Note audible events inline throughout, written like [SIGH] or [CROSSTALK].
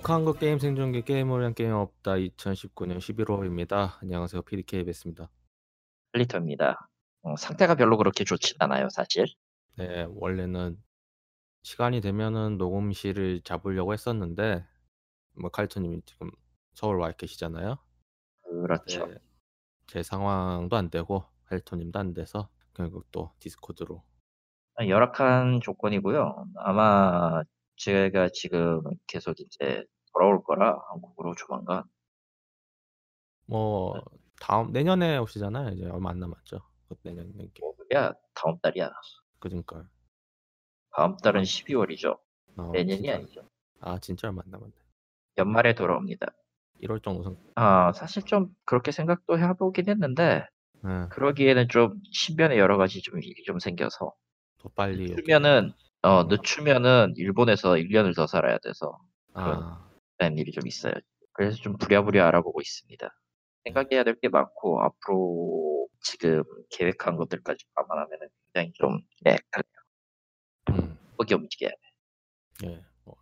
것 게임 생존기 게임을 위한 게임 없다 2019년 11월입니다. 안녕하세요 PDK 베스입니다. 플리터입니다. 어, 상태가 별로 그렇게 좋진 않아요, 사실. 네, 원래는 시간이 되면은 녹음실을 잡으려고 했었는데 뭐 칼토님이 지금 서울 와 계시잖아요. 그렇죠. 네, 제 상황도 안 되고 칼토님도 안 돼서 결국 또 디스코드로 아, 열악한 조건이고요. 아마 제가 지금 계속 이제 돌아올 거라 한국으로 조만간. 뭐 다음 내년에 오시잖아요. 이제 얼마 안 남았죠. 그 내년 게야 다음 달이야. 그러니까 다음 달은 12월이죠. 어, 내년이 진짜, 아니죠. 아 진짜 얼마 안 남았네. 연말에 돌아옵니다. 1월 정도 생. 아 사실 좀 그렇게 생각도 해보긴 했는데 네, 그러기에는 좀 신변에 여러 가지 좀 일이 좀 생겨서 더 빨리. 늦추면은 어 늦추면은 일본에서 1년을 더 살아야 돼서 아 그런 일이 좀 있어요. 그래서 좀 부랴부랴 알아보고 있습니다. 생각해야 될 게 많고 앞으로 지금 계획한 것들까지 감안하면 굉장히 좀 네, 음. 크게 움직여야 돼. 예, 뭐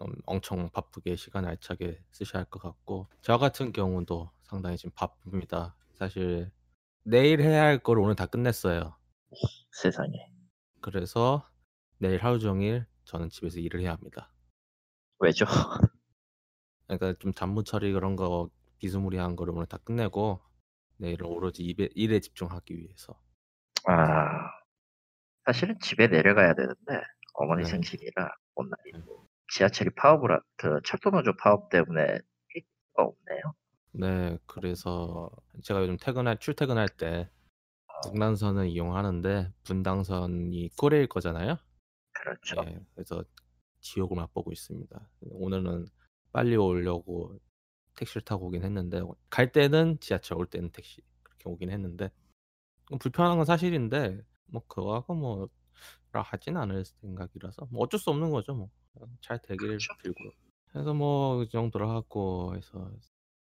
음, 엄청 바쁘게 시간 알차게 쓰셔야 할 것 같고 저 같은 경우도 상당히 지금 바쁩니다. 사실 내일 해야 할 걸 오늘 다 끝냈어요. 세상에. 그래서 내일 하루 종일 저는 집에서 일을 해야 합니다. 왜죠? 그러니까 좀 잡무 처리 그런 거 비스무리한 거를 오늘 다 끝내고 내일은 오로지 일에, 일에 집중하기 위해서. 아 사실은 집에 내려가야 되는데 어머니 네. 생신이라 못 날이고 지하철이 파업을 하- 그 철도노조 파업 때문에 가 없네요. 네, 그래서 제가 요즘 퇴근할 출퇴근할 때 북단선을 이용하는데 분당선이 꼴레일 거잖아요. 그렇죠. 예, 그래서 지옥을 맛보고 있습니다. 오늘은 빨리 오려고 택시를 타고 오긴 했는데 갈 때는 지하철, 올 때는 택시 그렇게 오긴 했는데 뭐 불편한 건 사실인데 뭐 그거하고 뭐 하진 않을 생각이라서 뭐 어쩔 수 없는 거죠 뭐 잘 되기를 그렇죠. 빌고요. 그래서 뭐이 정도로 하고 해서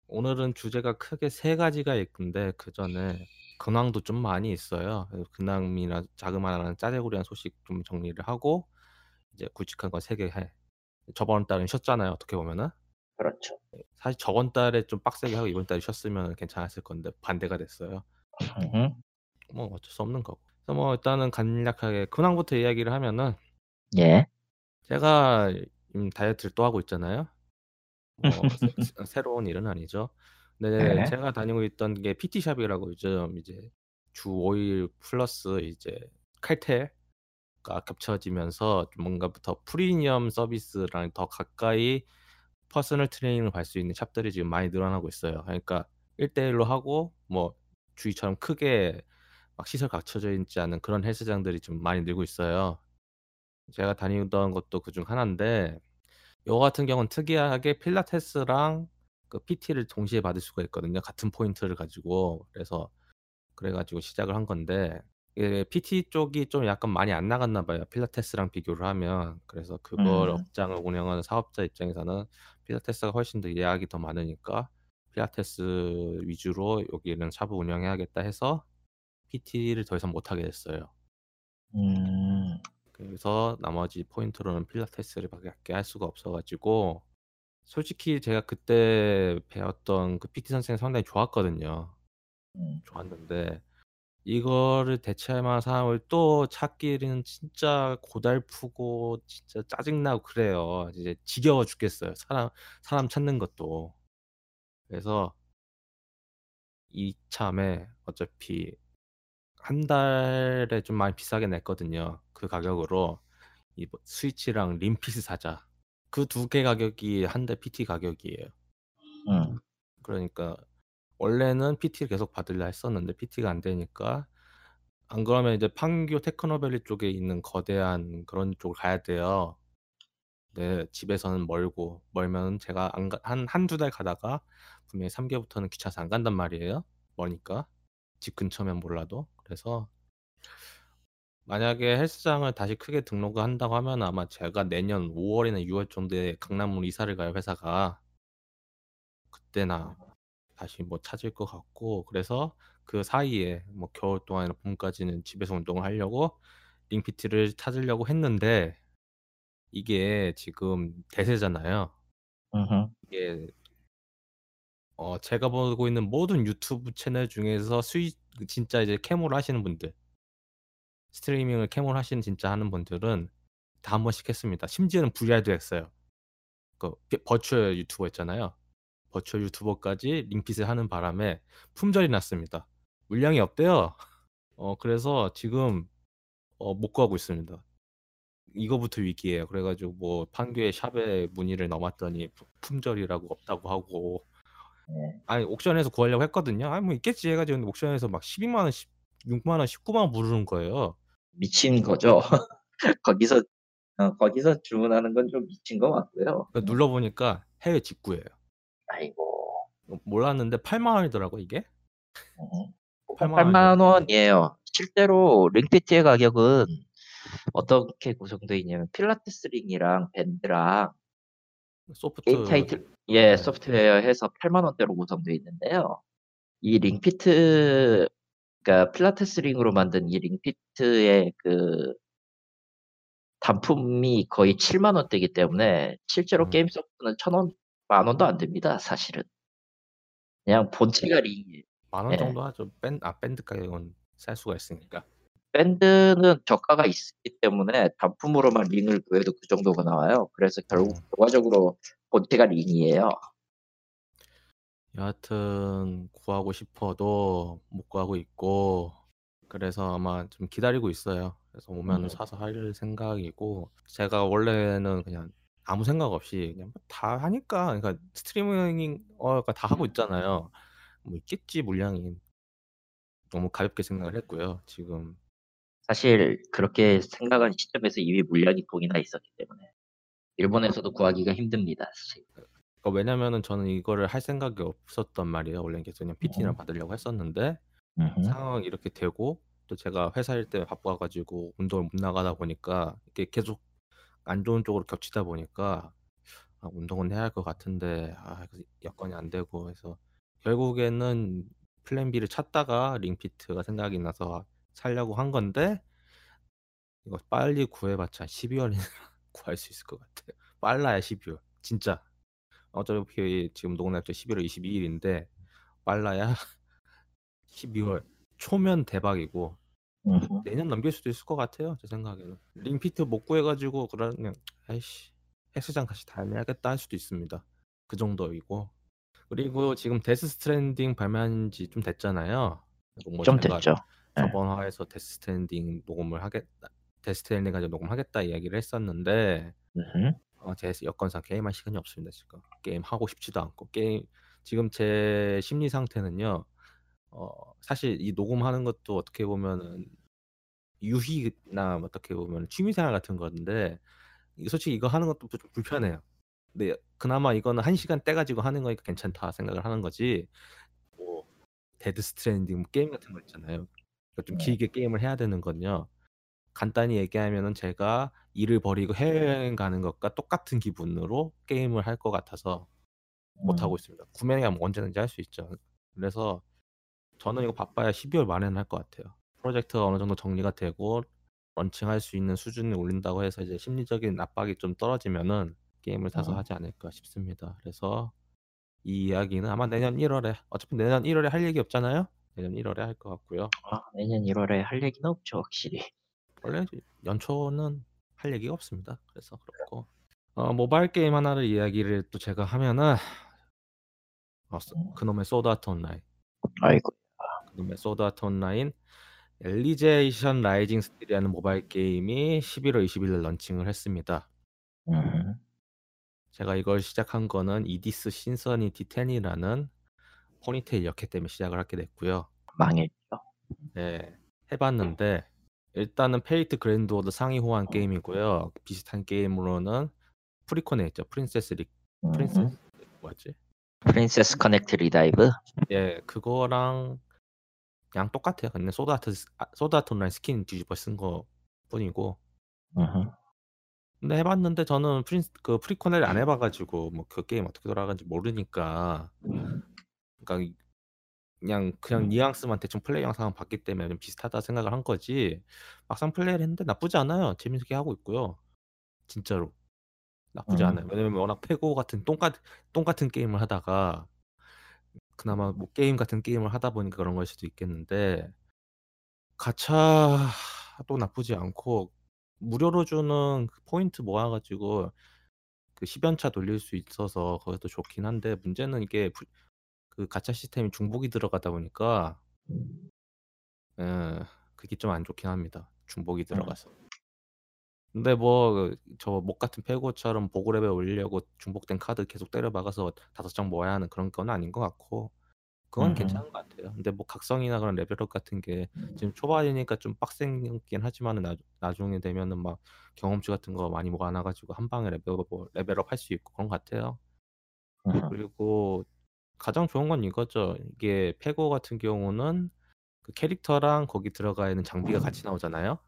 오늘은 주제가 크게 세 가지가 있는데 그 전에 근황도 좀 많이 있어요. 그래서 근황이나 자그마한 짜잘구리한 소식 좀 정리를 하고 이제 굵직한 거세개 해. 저번 달은 쉬었잖아요. 어떻게 보면은 그렇죠. 사실 저번 달에 좀 빡세게 하고 이번 달에 쉬었으면 괜찮았을 건데 반대가 됐어요. 뭐 어쩔 수 없는 거고. 그래서 뭐 일단은 간략하게 근황부터 이야기를 하면은 예. 제가 음, 다이어트를 또 하고 있잖아요. 뭐 [LAUGHS] 새, 새로운 일은 아니죠. 근데 네. 제가 다니고 있던 게 PT샵이라고 요즘 이제 주 5일 플러스 이제 칼퇴가 겹쳐지면서 좀 뭔가 더 프리미엄 서비스랑 더 가까이 personal training을 받을 수 있는 shop들이 지금 많이 늘어나고 있어요. 그러니까 1대1로 하고 뭐 주위처럼 크게 막 시설 갖춰져 있지 않은 그런 헬스장들이 좀 많이 늘고 있어요. 제가 다니던 것도 그중 하나인데 요 같은 경우는 특이하게 필라테스랑 그 PT를 동시에 받을 수가 있거든요. 같은 포인트를 가지고. 그래서 그래 가지고 시작을 한 건데 이게 PT 쪽이 좀 약간 많이 안 나갔나 봐요. 필라테스랑 비교를 하면. 그래서 그걸 음. 업장을 운영하는 사업자 입장에서는 필라테스가 훨씬 더 예약이 더 많으니까 필라테스 위주로 여기는 샵을 운영해야겠다 해서 PT를 더 이상 못 하게 됐어요. 음. 그래서 나머지 포인트로는 필라테스를 밖에 할 수가 없어가지고 솔직히 제가 그때 배웠던 그 PT 선생님 상당히 좋았거든요. 음. 좋았는데 이거를 대체할 만한 사람을 또 찾기는 진짜 고달프고 진짜 짜증나고 그래요. 이제 지겨워 죽겠어요. 사람 사람 찾는 것도. 그래서 이참에 어차피 한 달에 좀 많이 비싸게 냈거든요. 그 가격으로 이뭐 스위치랑 림피스 사자. 그 두 개 가격이 한 대 PT 가격이에요. 음. 그러니까 원래는 PT를 계속 받으려 했었는데 PT가 안 되니까 안 그러면 이제 판교 테크노밸리 쪽에 있는 거대한 그런 쪽을 가야 돼요. 네, 집에서는 멀고 멀면 제가 안 가, 한 한 두 달 가다가 분명히 3개부터는 귀찮아서 안 간단 말이에요. 머니까 집 근처면 몰라도 그래서 만약에 헬스장을 다시 크게 등록을 한다고 하면 아마 제가 내년 5월이나 6월 정도에 강남으로 이사를 가요 회사가 그때나 다시 뭐 찾을 것 같고 그래서 그 사이에 뭐 겨울 동안이나 봄까지는 집에서 운동을 하려고 링피트를 찾으려고 했는데 이게 지금 대세잖아요. 음흠. 이게 어 제가 보고 있는 모든 유튜브 채널 중에서 수익 그 진짜 이제 캐모를 하시는 분들 스트리밍을 캐모를 하시는 진짜 하는 분들은 다 한 번씩 했습니다. 심지어는 VR도 했어요. 그 버추얼 유튜버 있잖아요. 버추얼 유튜버까지 링핏을 하는 바람에 품절이 났습니다. 물량이 없대요. [LAUGHS] 어 그래서 지금 어 못 구하고 있습니다. 이거부터 위기예요. 그래 가지고 뭐 판교에 샵에 문의를 품 품절이라고 없다고 하고 네. 아니 옥션에서 구하려고 했거든요. '아 뭐 있겠지.' 해 가지고 옥션에서 막 120,000 원, 160,000 원, 190,000원 부르는 거예요. 미친 거죠. [LAUGHS] 거기서 어 거기서 주문하는 건 좀 미친 것 같고요. 그 눌러 보니까 해외 직구예요. 아이고. 어 몰랐는데 80,000 원이더라고 이게. 음. 80,000 80,000 원이더라고요. 원이에요. 실제로 링피트의 가격은 어떻게 구성되어 있냐면 필라테스 링이랑 밴드랑 소프트 타이틀 예 네. 소프트웨어 해서 80,000 원대로 구성되어 있는데요. 이 링피트 그러니까 필라테스 링으로 만든 이 링피트의 그 단품이 거의 70,000 원대이기 때문에 실제로 음. 게임 소프트는 1,000 원, 10,000 원도 안 됩니다 사실은. 그냥 본체가 링이에요. 10,000원 예. 정도 하죠. 밴 아 밴드 가격은 살 수가 있으니까. 밴드는 저가가 있기 때문에 단품으로만 링을 구해도 그 정도가 나와요. 그래서 결국 음. 결과적으로 본체가 링이에요. 여하튼 구하고 싶어도 못 구하고 있고 그래서 아마 좀 기다리고 있어요. 그래서 오면은 음. 사서 할 생각이고 제가 원래는 그냥 아무 생각 없이 그냥 뭐다 하니까 그러니까 스트리밍 어 그러니까 다 하고 있잖아요. 뭐 있겠지 물량이. 너무 가볍게 생각을 했고요. 지금 사실 그렇게 생각한 시점에서 이미 물량이 동이나 있었기 때문에 일본에서도 구하기가 힘듭니다 사실. 그러니까 왜냐면은 저는 이거를 할 생각이 없었단 말이에요. 원래는 계속 그냥 PT나 음. 받으려고 했었는데 음흠. 상황이 이렇게 되고 또 제가 회사 일 때문에 바빠 가지고 운동을 못 나가다 보니까 이게 계속 안 좋은 쪽으로 겹치다 보니까 아 운동은 해야 할 것 같은데 아그 여건이 안 되고 해서 결국에는 플랜 B를 찾다가 링피트가 생각이 나서 사려고 한 건데 이거 빨리 구해 봤자 12 월이나 [LAUGHS] 구할 수 있을 것 같아요. 빨라야 12 월. 진짜. 어차피 지금 녹음 날짜 11월 22 일인데 빨라야 [LAUGHS] 12월 초면 대박이고. 내년 넘길 수도 있을 것 같아요. 제 생각에는. 링피트 못 구해 가지고 그러면 '아이씨 헬스장 다시 다녀야겠다.' 할 수도 있습니다. 그 정도이고. 그리고 지금 데스 스트랜딩 발매한 지 좀 됐잖아요. 뭐 좀 됐죠. 예. 저번 화에서 데스 스트랜딩 녹음을 하겠다 데스 스트랜딩 가지고 녹음하겠다 이야기를 했었는데. 어 제 여건상 게임할 시간이 없습니다 지금. 게임 하고 싶지도 않고 게임 지금 제 심리 상태는요. 어 사실 이 녹음하는 것도 어떻게 보면은 유희나 어떻게 보면 취미 생활 같은 건데 이 솔직히 이거 하는 것도 좀 불편해요. 근데 그나마 이거는 1 시간 떼 가지고 하는 거니까 괜찮다 생각을 하는 거지 뭐 데드 스트랜딩 뭐 게임 같은 거 있잖아요. 그러니까 좀 네. 길게 게임을 해야 되는 건요. 간단히 얘기하면은 제가 일을 버리고 해외여행 가는 것과 똑같은 기분으로 게임을 할 것 같아서 못 하고 음. 있습니다. 구매야 뭐 언제든지 할 수 있죠. 그래서 저는 이거 바빠야 12월 말에는 할 것 같아요. 프로젝트가 어느 정도 정리가 되고 런칭할 수 있는 수준에 올린다고 해서 이제 심리적인 압박이 좀 떨어지면은 게임을 사서 음. 하지 않을까 싶습니다. 그래서 이 이야기는 아마 내년 1 월에 어차피 내년 1 월에 할 얘기 없잖아요. 내년 1 월에 할 것 같고요. 아 내년 1 월에 할 얘기는 없죠 확실히. 원래 연초는 할 얘기가 없습니다. 그래서 그렇고 어 모바일 게임 하나를 이야기를 또 제가 하면은 어소 음. 그놈의 소드 아트 온라인. 아이고야. 그놈의 소드 아트 온라인 앨리시제이션 라이징 스틸이라는 모바일 게임이 11월 20일 날 launching을 했습니다. 음흠. 제가 이걸 시작한 거는 이디스 신서시스 10이라는 포니테일 여캐 때문에 시작을 하게 됐고요. 망했죠. 네. 해 봤는데 일단은 페이트 그랜드 오더 상위 호환 게임이고요. 비슷한 게임으로는 프리코네 있죠. 프린세스 리 프린세스 음흠. 뭐였지? 프린세스 커넥트 리다이브? 예. 그거랑 그냥 똑같아요. 근데 소드 아트 온라인 스킨 뒤집어 쓴 것뿐이고 음흠. 근데 해 봤는데 저는 프린스 그 프리코네를 안해봐 가지고 뭐 그 게임 어떻게 돌아가는지 모르니까 그러니까 이 그냥 그냥 뉘앙스만 대충 플레이 영상을 봤기 때문에 좀 비슷하다 생각을 한 거지 막상 플레이를 했는데 나쁘지 않아요. 재밌게 하고 있고요. 진짜로. 나쁘지 음. 않아요. 왜냐면 워낙 패고 같은 똥같 똥같은 게임을 하다가 그나마 뭐 게임 같은 게임을 하다 보니까 그런 걸 수도 있겠는데 가차도 나쁘지 않고 무료로 주는 그 포인트 모아 가지고 그 10연차 돌릴 수 있어서 그것도 좋긴 한데 문제는 이게 부 그 가차 시스템이 중복이 들어가다 보니까 예 그게 좀 안 좋긴 합니다, 중복이 음. 들어가서. 근데 뭐 저 뭣 같은 페고처럼 보구 레벨 올리려고 중복된 카드 계속 때려 박아서 5장 모아야 하는 그런 건 아닌 것 같고 그건 음음. 괜찮은 것 같아요. 근데 뭐 각성이나 그런 레벨업 같은 게 지금 초반이니까 좀 빡세긴 하지만은 나 나중에 되면은 막 경험치 같은 거 많이 모아 놔 가지고 한 방에 레벨업 뭐 레벨업 할 수 있고 그런 것 같아요. 음음. 그리고 가장 좋은 건 이거죠. 이게 패고 같은 경우는 그 캐릭터랑 거기 들어가 있는 장비가 같이 나오잖아요.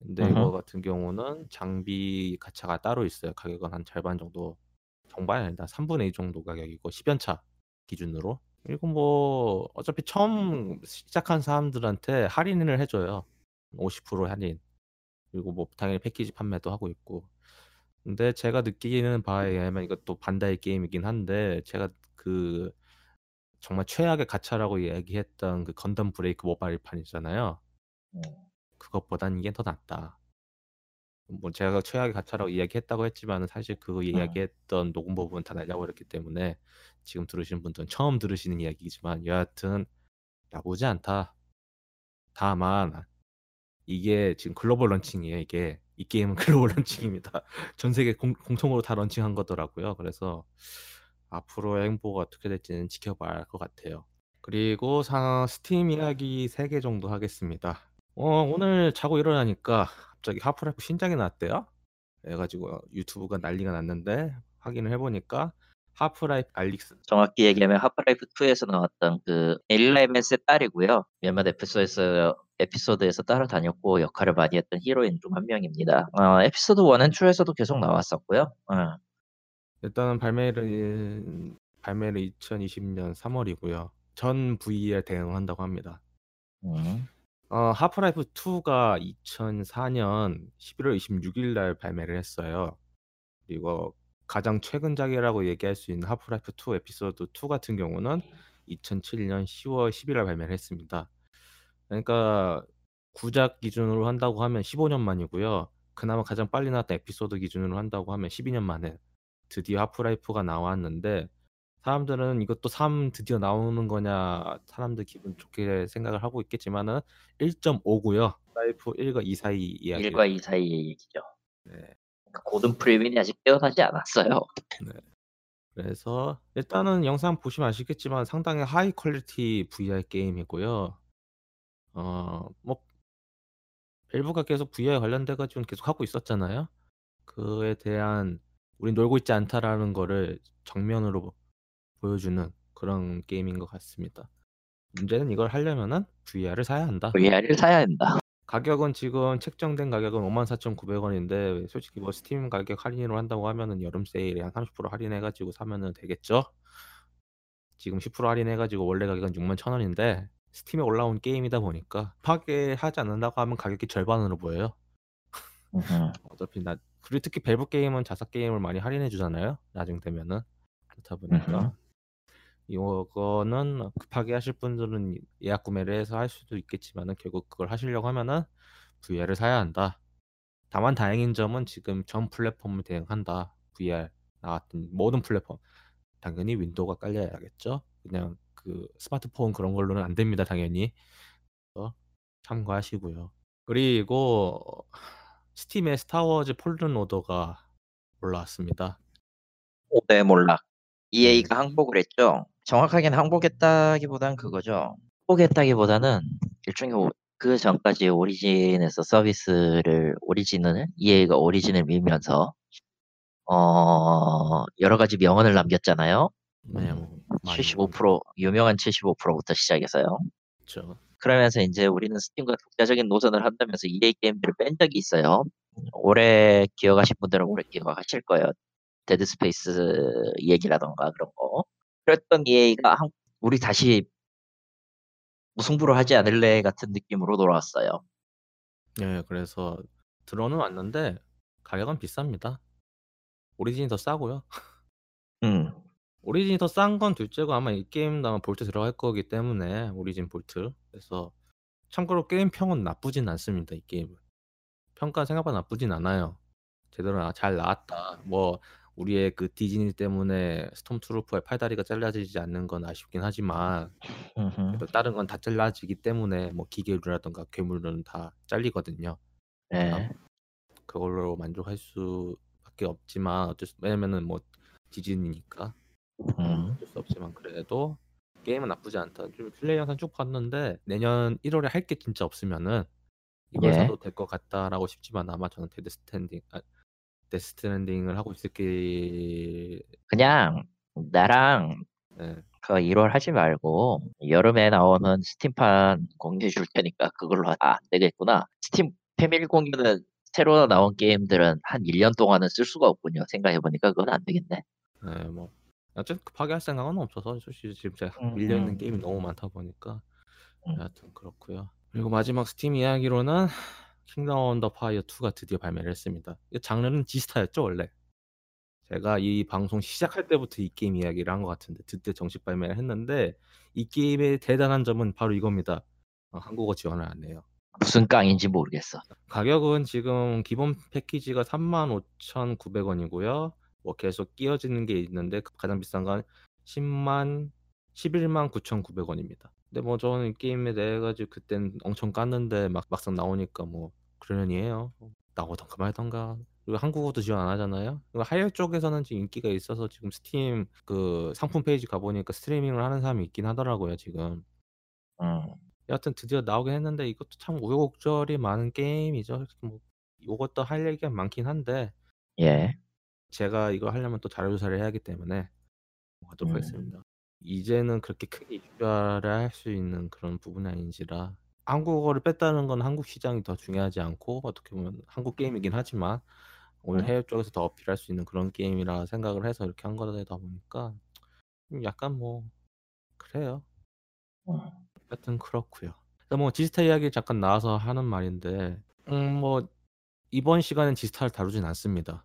근데 이거 음흠. 같은 경우는 장비 가차가 따로 있어요. 가격은 한 절반 정도 정반이 아니다. 3분의 2 정도 가격이고 10연 차 기준으로. 그리고 뭐 어차피 처음 시작한 사람들한테 할인을 해 줘요. 50% 할인. 그리고 뭐 당연히 패키지 판매도 하고 있고. 근데 제가 느끼는 바에 의하면 이것도 반다이 게임이긴 한데 제가 그 정말 최악의 가차라고 얘기했던 그 건담 브레이크 모바일판 있잖아요. 음. 그것보단 이게 더 낫다. 뭐 제가 최악의 가차라고 이야기했다고 했지만은 사실 그 음. 이야기했던 녹음 부분 다 날려버렸기 때문에 지금 들으시는 분들은 처음 들으시는 이야기지만 여하튼 나쁘지 않다. 다만 이게 지금 글로벌 launching이에요, 이게. 이 게임은 [LAUGHS] 글로벌 launching입니다. 전 세계 공 공통으로 다 launching한 거더라고요. 그래서 앞으로의 행보가 어떻게 될지는 지켜봐야 할 것 같아요. 그리고 사 스팀 이야기 3개 정도 하겠습니다. 어 오늘 자고 일어나니까 갑자기 하프라이프 신작이 나왔대요. 그래 가지고 유튜브가 난리가 났는데 확인을 해 보니까 하프라이프 알릭스 정확히 얘기하면 하프라이프 2에서 나왔던 그 일라이 밴스의 딸이고요. 몇몇 에피소드에서 에피소드에서 따라다녔고 역할을 많이 했던 히로인 중 한 명입니다. 어, 에피소드 1은 2에서도 계속 나왔었고요. 어. 일단은 발매를 발매를 2020년 3월이고요. 전 VR에 대응한다고 합니다. 음. 어 하프라이프 2가 2004년 11월 26일 날 발매를 했어요. 그리고 가장 최근작이라고 얘기할 수 있는 하프라이프 2 에피소드 2 같은 경우는 2007년 10월 10일 날 발매를 했습니다. 그러니까 구작 기준으로 한다고 하면 15년 만이고요. 그나마 가장 빨리 나왔던 에피소드 기준으로 한다고 하면 12년 만에 드디어 하프라이프가 나왔는데 사람들은 이것도 3 드디어 나오는 거냐 사람들 기분 좋게 생각을 하고 있겠지만은 1.5고요. 하프라이프 1과 2 사이 이야기 1과 2 사이의 얘기죠. 네. 그 고든 프리민이 아직 깨어나지 않았어요. 네. 그래서 일단은 영상 보시면 아시겠지만 상당히 high quality VR 게임이고요. 어뭐 밸브가 계속 VR 관련돼 가지고는 계속 하고 있었잖아요. 그에 대한 ' 우린 놀고 있지 않다.'라는 거를 정면으로 보여주는 그런 게임인 것 같습니다. 문제는 이걸 하려면은 VR을 사야 한다. VR을 사야 한다. 가격은 지금 책정된 가격은 54,900원인데 솔직히 뭐 스팀 가격 할인으로 한다고 하면은 여름 세일에 한 30% 할인해 가지고 사면은 되겠죠? 지금 10% 할인해 가지고 원래 가격은 61,000원인데 스팀에 올라온 게임이다 보니까 급하게 하지 않는다고 하면 가격이 절반으로 보여요. [LAUGHS] 어차피 나 그리고 특히 밸브 게임은 자사 게임을 많이 할인해 주잖아요, 나중 되면은. 그렇다 보니까. 이거는 급하게 하실 분들은 예약 구매를 해서 할 수도 있겠지만은 결국 그걸 하시려고 하면은 VR을 사야 한다. 다만 다행인 점은 지금 전 플랫폼을 대응한다. VR 나왔던 모든 플랫폼. 당연히 윈도우가 깔려야겠죠. 그냥 그 스마트폰 그런 걸로는 안 됩니다, 당연히. 참고하시고요. 그리고 스팀에 스타워즈 폴른 오더가 올라왔습니다. 오더 몰락. 네. EA가 항복을 했죠. 정확하게는 항복했다기보단 그거죠. 항복했다기보다는 일종의 오- 그 전까지 오리진에서 서비스를 오리진을 EA가 오리진을 밀면서 어 여러 가지 명언을 남겼잖아요. 네, 뭐 많이 75% 유명한 75%부터 시작해서요. 그렇죠. 그러면서 이제 우리는 스팀과 독자적인 노선을 한다면서 EA 게임들을 뺀 적이 있어요. 오래 기억하신 분들은 오래 기억하실 거예요. 데드 스페이스 얘기라던가 그런 거. 그랬던 EA가 한, 우리 다시 무승부를 하지 않을래 같은 느낌으로 돌아왔어요. 네, 그래서 들어는 왔는데 가격은 비쌉니다. 오리진이 더 싸고요. 음, 오리진이 더 싼 건 둘째고 아마 이 게임도 아마 볼트 들어갈 거기 때문에 오리진 볼트. 그래서 참고로 게임 평은 나쁘진 않습니다. 이 게임은 평가 생각보다 나쁘진 않아요. 제대로 나- 잘 나왔다. 뭐 우리의 그 디즈니 때문에 스톰트루퍼의 팔다리가 잘라지지 않는 건 아쉽긴 하지만. [LAUGHS] 그래도 다른 건 다 잘라지기 때문에 뭐 기계류라던가 괴물은 다 잘리거든요. 네. 그걸로 만족할 수밖에 없지만 어쩔 수 왜냐면은 뭐 디즈니니까 음, 어쩔 수 없지만 그래도 게임은 나쁘지 않다. 좀 플레이 영상 쭉 봤는데 내년 1월에 할 게 진짜 없으면은 이걸 예. 사도 될 것 같다라고 싶지만 아마 저는 데스 스트랜딩 아, 데스 스트랜딩을 하고 있을 게 그냥 나랑 네. 그 1월 하지 말고 여름에 나오는 스팀판 공유해 줄 테니까 그걸로 아, 안 되겠구나. 스팀 패밀리 공유는 새로 나온 게임들은 한 1년 동안은 쓸 수가 없군요. 생각해 보니까 그건 안 되겠네. 네, 뭐 어쨌든 급하게 할 생각은 없어서 솔직히 지금 제가 음, 밀려 있는 음. 게임이 너무 많다 보니까 음. 여하튼 그렇고요. 그리고 마지막 스팀 이야기로는 킹덤 언더 파이어 2가 드디어 발매를 했습니다. 이 장르는 지스타였죠 원래. 제가 이 방송 시작할 때부터 이 게임 이야기를 한 것 같은데 드디어 정식 발매를 했는데 이 게임의 대단한 점은 바로 이겁니다. 어, 한국어 지원을 안 해요. 무슨 깡인지 모르겠어. 가격은 지금 기본 패키지가 35,900원이고요. 뭐 계속 끼어지는 게 있는데 그 가장 비싼 건 10만 11만 9,900원입니다. 근데 뭐 저는 이 게임에 대해 가지고 그땐 엄청 깠는데 막 막상 나오니까 뭐 그러려니 해요. 나오던가 말던가. 그리고 한국어도 지원 안 하잖아요. 해외 쪽에서는 지금 인기가 있어서 지금 스팀 그 상품 페이지 가보니까 스트리밍을 하는 사람이 있긴 하더라고요 지금. 음, 여하튼 드디어 나오긴 했는데 이것도 참 우여곡절이 많은 게임이죠. 뭐 이것도 할 얘기가 많긴 한데 예. 제가 이거 하려면 또 자료 조사를 해야 하기 때문에 하도록 음. 하겠습니다. 이제는 그렇게 크게 이슈화를 할 수 있는 그런 부분이 아닌지라 한국어를 뺐다는 건 한국 시장이 더 중요하지 않고 어떻게 보면 한국 게임이긴 하지만 오늘 음. 해외 쪽에서 더 어필할 수 있는 그런 게임이라 생각을 해서 이렇게 한 거다 보니까 좀 약간 뭐 그래요. 음. 하여튼 그렇고요. 뭐 지스타 이야기 잠깐 나와서 하는 말인데, 음, 뭐 이번 시간엔 지스타를 다루진 않습니다.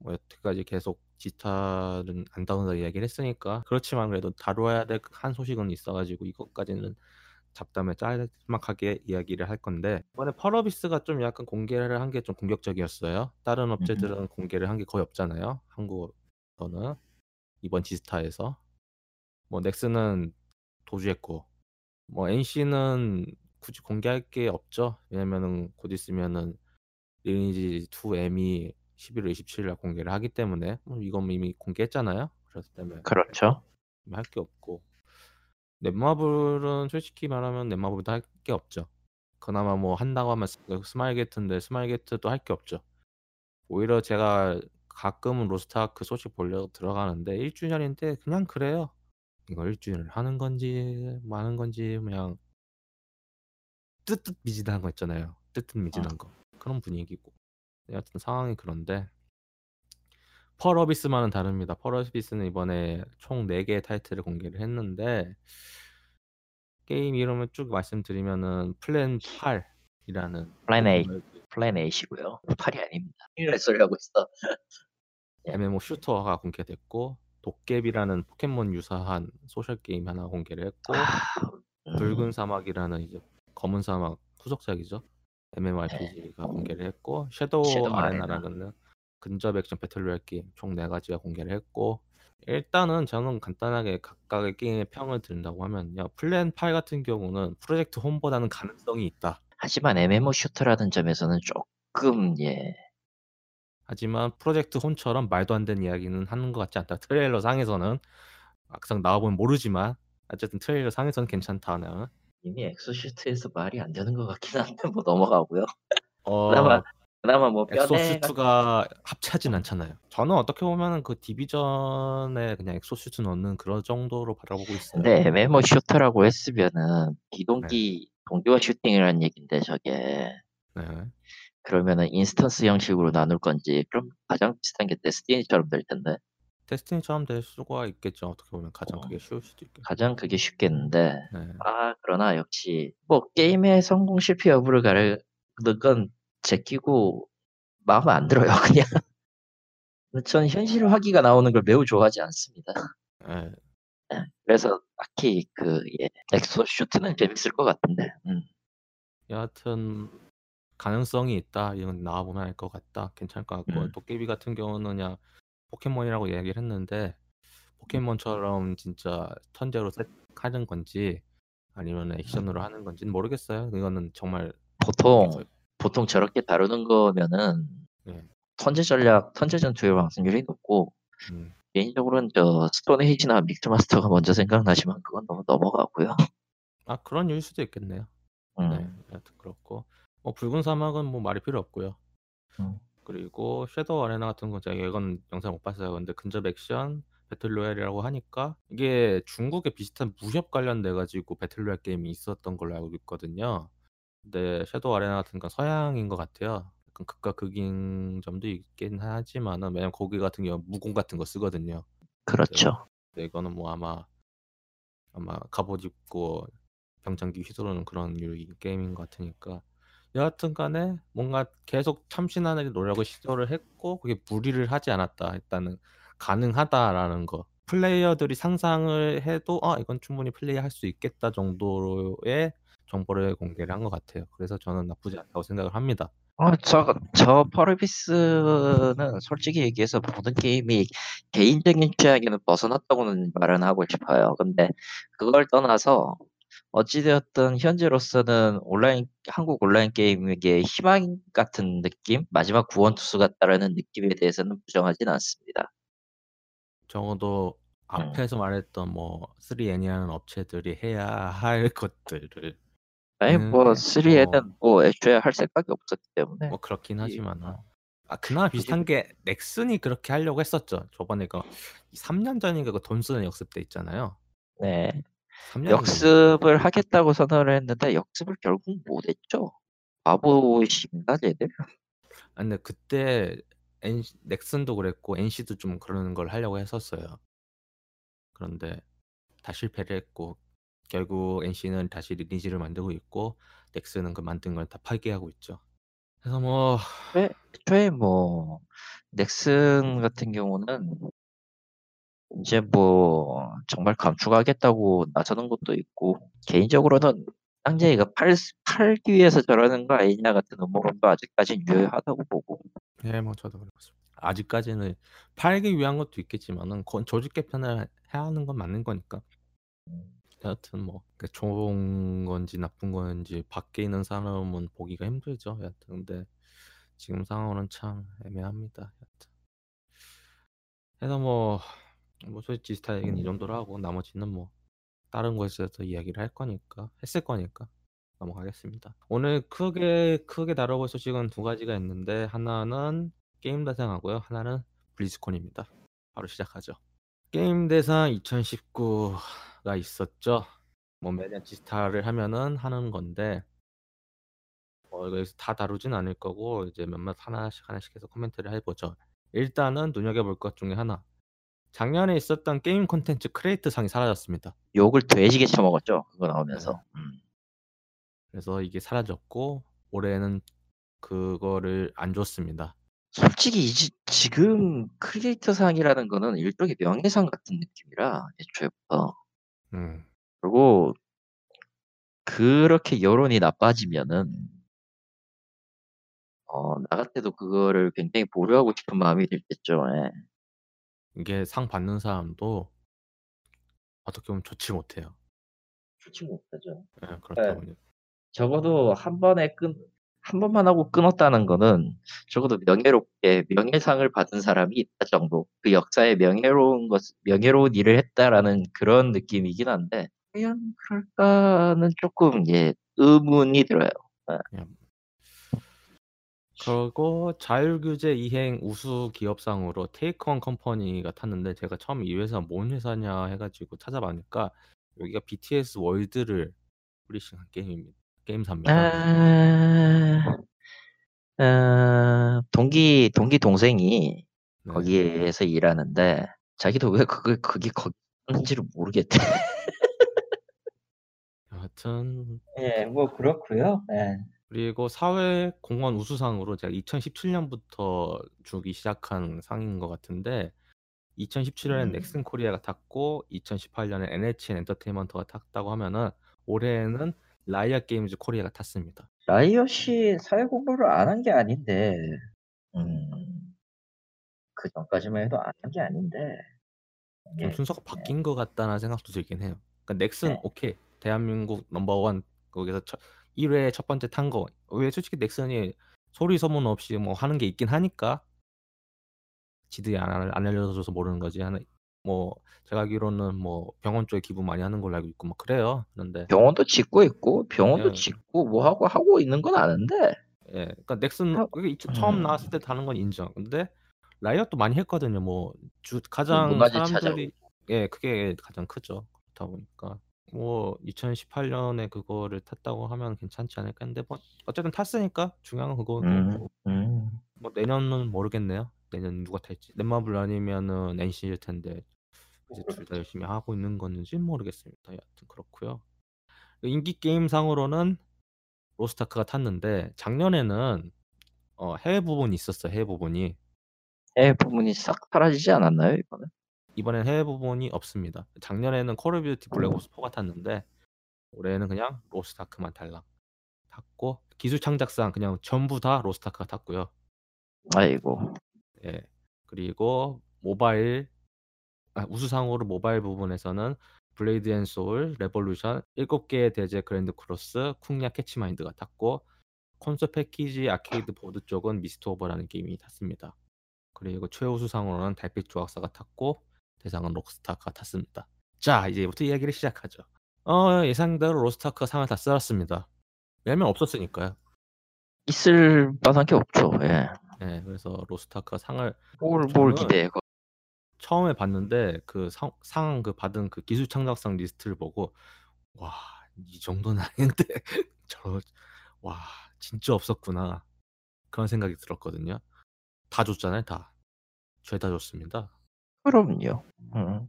뭐 여태까지 계속 지스타는 안 다룬다 이야기를 했으니까 그렇지만 그래도 다뤄야 될 한 소식은 있어가지고 이것까지는 잡담에 짤막하게 이야기를 할 건데 이번에 펄어비스가 좀 약간 공개를 한 게 좀 공격적이었어요. 다른 업체들은 공개를 한 게 거의 없잖아요. 한국어는 이번 지스타에서 뭐 넥슨은 도주했고 뭐 NC는 굳이 공개할 게 없죠. 왜냐면은 곧 있으면은 리니지 2 M이 11월 27일 날 공개를 하기 때문에 뭐 이건 이미 공개했잖아요. 그렇기 때문에 그렇죠. 할 게 없고 넷마블은 솔직히 말하면 넷마블도 할 게 없죠. 그나마 뭐 한다고 하면 스- 스마일게이트인데 스마일게이트도 할 게 없죠. 오히려 제가 가끔은 로스트아크 소식 보려고 들어가는데 1주년인데 그냥 그래요. 이거 1주년을 하는 건지 마는 건지 그냥 뜨뜻미진한 거 있잖아요. 뜨뜻미진한 거 그런 분위기고 여하튼 상황이 그런데 펄 어비스만은 다릅니다. 펄 어비스는 이번에 총 4개의 타이틀을 공개를 했는데 게임 이름을 쭉 말씀드리면은 플랜 8이라는 플랜 에잇. 플랜 에잇이고요. 8이 아닙니다. 이런 소리 하고 있어. 예. MMO 슈터가 공개됐고 도깨비라는 포켓몬 유사한 소셜 게임 하나 공개를 했고 음, 붉은 사막이라는 이제 검은 사막 후속작이죠. MMORPG가 공개를 했고 섀도우 섀도우 아레나라는 근접 액션 배틀로얄 게임 총 4가지가 공개를 했고 일단은 저는 간단하게 각각의 게임의 평을 드린다고 하면요. 플랜 8 같은 경우는 프로젝트 홈보다는 가능성이 있다. 하지만 MMO 슈터라는 점에서는 조금 예. 하지만 프로젝트 홈처럼 말도 안 되는 이야기는 하는 것 같지 않다. 트레일러 상에서는 막상 나와보면 모르지만 어쨌든 트레일러 상에서는 괜찮다는 이미 exosuit에서 말이 안 되는 것 같긴 한데 [LAUGHS] 뭐 넘어가고요. 어, 그나마 그나마 뭐 뼈대 exosuit가 합체하진 않잖아요. 저는 어떻게 보면은 그 디비전에 그냥 exosuit 넣는 그런 정도로 바라보고 있어요. 근데 MMO shooter라고 했으면은 기동기 동기화 슈팅이라는 얘긴데 저게 네. 그러면은 instance 형식으로 나눌 건지 그럼 가장 비슷한 게 데스티니처럼 될 텐데 데스티니처럼 될 수가 있겠죠. 어떻게 보면 가장 어. 그게 쉬울 수도 있겠죠. 가장 그게 쉽겠는데 네. 아 그러나 역시 뭐 게임의 성공 실패 여부를 가르는 건 제끼고 마음에 안 들어요 [LAUGHS] 그냥 전 현실화기가 나오는 걸 매우 좋아하지 않습니다. 예. 그래서 딱히 그 예, exo suit는 재밌을 것 같은데. 음. 여하튼 가능성이 있다. 이건 나와 보면 알 것 같다. 괜찮을 것 같고 음. 도깨비 같은 경우는 그냥 포켓몬이라고 얘기를 했는데 포켓몬처럼 진짜 턴제로 셋 하는 건지 아니면 액션으로 하는 건지는 모르겠어요. 이거는 정말 보통. 보통 저렇게 다루는 거면은 예. 턴제 전략, 턴제 전투의 확률이 높고 음. 개인적으로는 저 스톤 에이지나 믹스 마스터가 먼저 생각나지만 그건 너무 넘어가고요. 아 그런 이유일 수도 있겠네요. 음. 네, 그렇고 뭐 붉은 사막은 뭐 말이 필요 없고요. 음. 그리고 섀도우 아레나 같은 건 제가 이건 영상 못 봤어요. 근데 근접 액션 battle royale이라고 하니까 이게 중국에 비슷한 무협 관련돼 가지고 battle royale 게임이 있었던 걸로 알고 있거든요. 근데 섀도우 아레나 같은 건 서양인 것 같아요. 약간 극과 극인 점도 있긴 하지만은 왜냐면 거기 같은 경우 무공 같은 거 쓰거든요. 그렇죠. 근데 이거는 뭐 아마 아마 갑옷 입고 병장기 휘두르는 그런 류의 게임인 것 같으니까 여하튼 간에 뭔가 계속 참신하게 노력을 시도를 했고 그게 무리를 하지 않았다 일단은 가능하다라는 거 플레이어들이 상상을 해도 아 이건 충분히 플레이할 수 있겠다 정도의 정보를 공개를 한 것 같아요. 그래서 저는 나쁘지 않다고 생각을 합니다. 어, 저, 저 퍼르비스는 솔직히 얘기해서 모든 게임이 개인적인 취향에는 벗어났다고는 말은 하고 싶어요. 근데 그걸 떠나서 어찌되었든 현재로서는 온라인, 한국 온라인 게임에게 희망 같은 느낌? 마지막 구원 투수 같다라는 느낌에 대해서는 부정하진 않습니다. 적어도 음. 앞에서 말했던 뭐 3N이라는 업체들이 해야 할 것들을 아니, 음, 뭐, 네. 3에는 뭐, 애초에 할 생각이 없었기 때문에. 뭐 그렇긴 이- 하지만 어. 아 그나마 비슷한 게 넥슨이 그렇게 하려고 했었죠. 저번에 그 3년 전인가 그 돈 쓰는 역습 때 있잖아요. 네. 3년 역습을 하겠다고 선언을 했는데, 역습을 결국 못했죠. 바보신가, 쟤들? 아 근데 그때 N 넥슨도 그랬고 NC도 좀 그러는 걸 하려고 했었어요. 그런데 다 실패를 했고 결국 NC는 다시 리니지를 만들고 있고 넥슨은 그 만든 걸 다 파기하고 있죠. 그래서 뭐 애초에 뭐, 넥슨 같은 경우는, 이제 뭐, 정말 감축하겠다고 나서는 것도 있고, 개인적으로는, 쌍재이가 팔, 팔기 위해서 저러는 거 아니냐 같은 음모론도 아직까지 유효하다고 보고, 예, 뭐 저도 그렇습니다. 아직까지는 팔기 위한 것도 있겠지만은 그건 조직 개편을 해야 하는 건 맞는 거니까. 여하튼 뭐 그게 좋은 건지 나쁜 건지 밖에 있는 사람은 보기가 힘들죠. 여하튼 근데 지금 상황은 참 애매합니다. 여하튼. 그래서 뭐, 뭐 솔직히 지스타 얘기는 이 정도로 하고 나머지는 뭐 다른 대해서 이야기를 할 거니까 했을 거니까 넘어가겠습니다. 오늘 크게 크게 다뤄볼 소식은 두 가지가 있는데 하나는 게임 대상하고요. 하나는 블리즈콘입니다. 바로 시작하죠. 게임 대상 2019가 있었죠. 뭐 매년 지스타를 하면은 하는 건데 어, 여기서 다 다루진 않을 거고 이제 몇몇 하나씩 하나씩 해서 코멘트를 해보죠. 일단은 눈여겨볼 것 중에 하나. 작년에 있었던 게임 콘텐츠 크리에이터 상이 사라졌습니다. 욕을 돼지게 쳐먹었죠. 그거 나오면서. 음. 그래서 이게 사라졌고 올해는 그거를 안 줬습니다. 솔직히 이, 지금 크리에이터 상이라는 거는 일종의 명예상 같은 느낌이라 애초에부터 음. 그리고 그렇게 여론이 나빠지면은 어, 나 같아도 그거를 굉장히 보류하고 싶은 마음이 들겠죠. 예. 이게 상 받는 사람도 어떻게 보면 좋지 못해요. 좋지 못하죠. 예, 그렇다 네. 보니 적어도 한 번에 끈, 한 번만 하고 끊었다는 거는 적어도 명예롭게 명예상을 받은 사람이 있다 정도. 그 역사에 명예로운 것, 명예로운 일을 했다라는 그런 느낌이긴 한데, 과연 그럴까는 조금, 예, 의문이 들어요. 그 리고 자율규제 이행 우수 기업상으로 테이크원 컴퍼니가 탔는데 제가 처음 이 회사 뭔 회사냐 해가지고 찾아보니까 여기가 BTS 월드를 publishing한 게임입니다. 게임사입니다. 아, 아, 동기, 동기 동생이 네. 거기에서 일하는데, 자기도 왜 그게, 그게 거기 있는지를 모르겠대. 여하튼 예, 뭐, 그렇고요 예. 그리고 사회공헌 우수상으로 제가 2017년부터 주기 시작한 상인 것 같은데 2017년에 음. 넥슨 코리아가 탔고 2018년에 NHN 엔터테인먼트가 탔다고 하면은 올해는 라이엇 게임즈 코리아가 탔습니다. 라이엇이 사회 공헌을 안 한 게 아닌데, 음, 그 전까지만 해도 안 한 게 아닌데, 좀 이게, 순서가 바뀐 것 같다는 생각도 들긴 해요. 그러니까 넥슨 네. 오케이 대한민국 넘버원 거기서 첫, 1회 첫 번째 탄 거. 왜 솔직히 넥슨이 소리 소문 없이 뭐 하는 게 있긴 하니까 지들이 안, 알- 안 알려줘서 모르는 거지. 하나 뭐 제가 알기로는 뭐 병원 쪽에 기부 많이 하는 걸로 알고 있고 뭐 그래요. 그런데 병원도 짓고 있고, 병원도 예. 짓고, 뭐 하고 하고 있는 건 아는데, 예, 그러니까 넥슨 하- 그게 이- 처음 음. 나왔을 때 다는 건 인정. 근데 라이엇도 많이 했거든요. 뭐 주 가장 사람들이 예, 그게 가장 크죠. 그렇다 보니까 뭐 2018년에 그거를 탔다고 하면 괜찮지 않을까 했는데 뭐 어쨌든 탔으니까 중요한 건 그거고 음, 음. 뭐 내년은 모르겠네요. 내년 누가 탈지. 넷마블 아니면은 NC일 텐데 이제 둘 다 열심히 하고 있는 건지 모르겠습니다. 여하튼 그렇고요. 인기 게임 상으로는 로스타크가 탔는데 작년에는 어, 해외 부분이 있었어요. 해외 부분이 해외 부분이 싹 사라지지 않았나요, 이거는? 이번엔 해외 부분이 없습니다. 작년에는 콜 오브 듀티 블랙 옵스 4가 탔는데 올해는 그냥 로스타크만 달랑 탔고 기술 창작상 그냥 전부 다 로스타크가 탔고요. 아이고, 예. 그리고 모바일 아, 우수상으로 모바일 부분에서는 블레이드 앤 소울, 레볼루션, 7개의 대죄 그랜드 크로스, 쿵야 캐치마인드가 탔고 콘솔 패키지 아케이드 보드 쪽은 미스트 오버라는 게임이 탔습니다. 그리고 최우수상으로는 달빛 조각사가 탔고 대상은 로스타크가 탔습니다. 자 이제부터 이야기를 시작하죠. 어 예상대로 로스타크가 상을 다 쓸었습니다. 왜냐면 없었으니까요. 있을 만한 게 없죠, 예. 네, 그래서 로스타크가 상을 뭘, 뭘 기대해, 그거. 처음에 봤는데 그 상 그 받은 그 기술 창작상 리스트를 보고 와 이 정도는 아닌데 [LAUGHS] 저와 진짜 없었구나 그런 생각이 들었거든요. 다 줬잖아요, 다. 죄다 줬습니다. 그럼요. 음.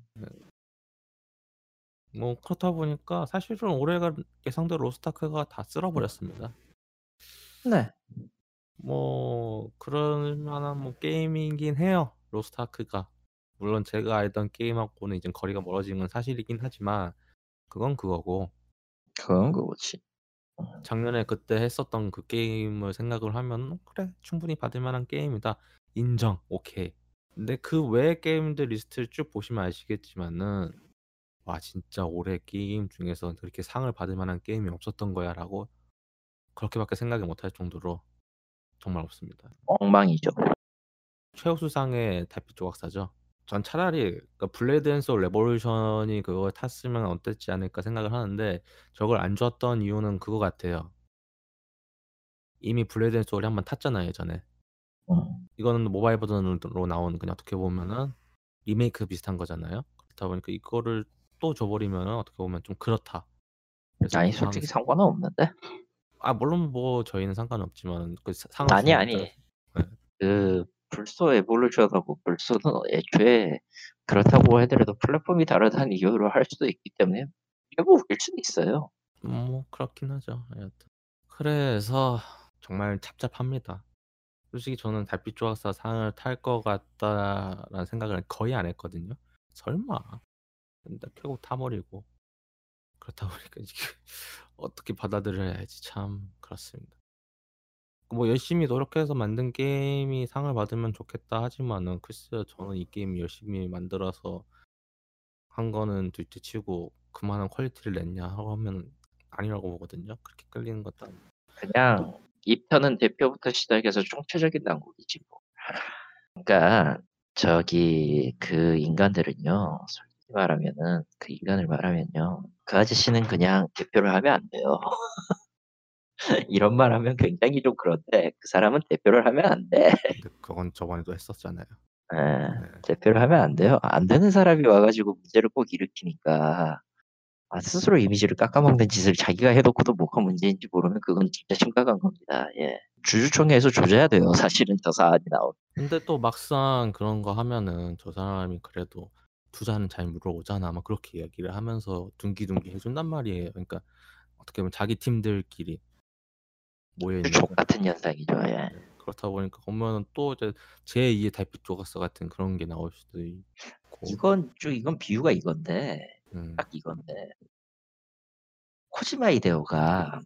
뭐 그렇다 보니까 사실은 올해가 예상대로 로스타크가 다 쓸어버렸습니다. 네. 뭐 그럴 만한 뭐 게임이긴 해요. 로스타크가. 물론 제가 알던 게임하고는 이제 거리가 멀어진 건 사실이긴 하지만 그건 그거고 그건 그거지. 작년에 그때 했었던 그 게임을 생각을 하면 그래 충분히 받을 만한 게임이다. 인정. 오케이. 근데 그 외의 게임들 리스트를 쭉 보시면 아시겠지만은 와 진짜 올해 게임 중에서 그렇게 상을 받을 만한 게임이 없었던 거야라고 그렇게밖에 생각을 못할 정도로 정말 없습니다. 엉망이죠. 최우수상의 달빛 조각사죠. 전 차라리 그러니까 블레이드 앤 소울 레볼루션이 그걸 탔으면 어땠지 않을까 생각을 하는데 저걸 안 줬던 이유는 그거 같아요. 이미 블레이드 앤 소울이 한 번 탔잖아요 예전에. 음. 이거는 모바일 버전으로 나온 그냥 어떻게 보면은 리메이크 비슷한 거잖아요. 그렇다 보니까 이거를 또 줘버리면 어떻게 보면 좀 그렇다. 아니 그 상- 솔직히 상관은 없는데. 아 물론 뭐 저희는 상관없지만 그 사- 상을 아니 아니. 네. 그 불소 에볼루션하고 불소는 애초에 그렇다고 해더라도 플랫폼이 다르다는 이유로 할 수도 있기 때문에 뭐 웃길 수도 있어요. 뭐 그렇긴 하죠. 하여튼 그래서 정말 답답합니다. 솔직히 저는 달빛 조각사 상을 탈 것 같다라는 생각을 거의 안 했거든요. 설마. 근데 결국 타버리고 그렇다 보니까 이게 [LAUGHS] 어떻게 받아들여야 할지 참 그렇습니다. 뭐 열심히 노력해서 만든 게임이 상을 받으면 좋겠다 하지만은 글쎄요 저는 이 게임 열심히 만들어서 한 거는 둘째치고 그만한 퀄리티를 냈냐 하면 아니라고 보거든요. 그렇게 끌리는 것도 아니고. 그냥 입편은 대표부터 시작해서 총체적인 난국이지 뭐. 그러니까 저기 그 인간들은요. 솔직히 말하면은 그 인간을 말하면요. 그 아저씨는 그냥 대표를 하면 안 돼요. [LAUGHS] 이런 말 하면 굉장히 좀 그런데 그 사람은 대표를 하면 안 돼. 근데 그건 저번에도 했었잖아요. 예, 네. 대표를 하면 안 돼요. 안 되는 사람이 와가지고 문제를 꼭 일으키니까 아, 스스로 이미지를 깎아먹는 짓을 자기가 해놓고도 뭐가 문제인지 모르면 그건 진짜 심각한 겁니다. 예. 주주총회에서 조져야 돼요. 사실은 저 사안이 나온. 근데 또 막상 그런 거 하면은 저 사람이 그래도 투자는 잘 물어오잖아. 막 그렇게 이야기를 하면서 둥기둥기 해준단 말이에요. 그러니까 어떻게 보면 자기 팀들끼리 모여 있는 족 같은 현상이죠. 예. 그렇다 보니까 보면은 또 이제 제2의 달빛 조각서 같은 그런 게 나올 수도 있고 이건 좀 이건 비유가 이건데 음, 딱 이건데 코지마 이데오가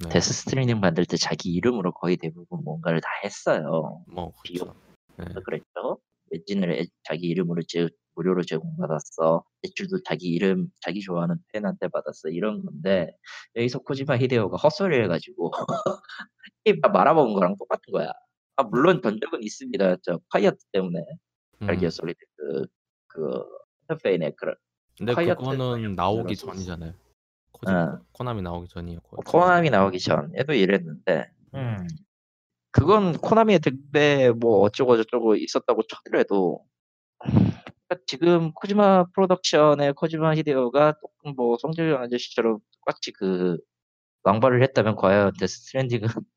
네. 데스 스트리밍 만들 때 자기 이름으로 거의 대부분 뭔가를 다 했어요. 뭐 그렇죠. 네. 그랬죠. 웨진을 애- 자기 이름으로 제, 무료로 제공받았어. 대출도 자기 이름, 자기 좋아하는 팬한테 받았어. 이런 건데 여기서 코지마 히데오가 헛소리를 해가지고 [LAUGHS] 다 말아먹은 거랑 똑같은 거야. 아 물론 전적은 있습니다. 저 파이어트 때문에 음. 알기어 솔리드 그, 그 페인의 그런 근데 그거는 나오기. 전이잖아요. 코지, 어. 코나미 나오기 전이에요. 코나미 나오기 전에도 이랬는데 음. 그건 코나미의 득배 뭐 어쩌고 저쩌고 있었다고 쳤더라도 그러니까 지금 코지마 프로덕션의 코지마 히데오가 조금 뭐 성질령 아저씨처럼 똑같이 그 망발을 했다면 과연 데스 스트랜딩은 [LAUGHS]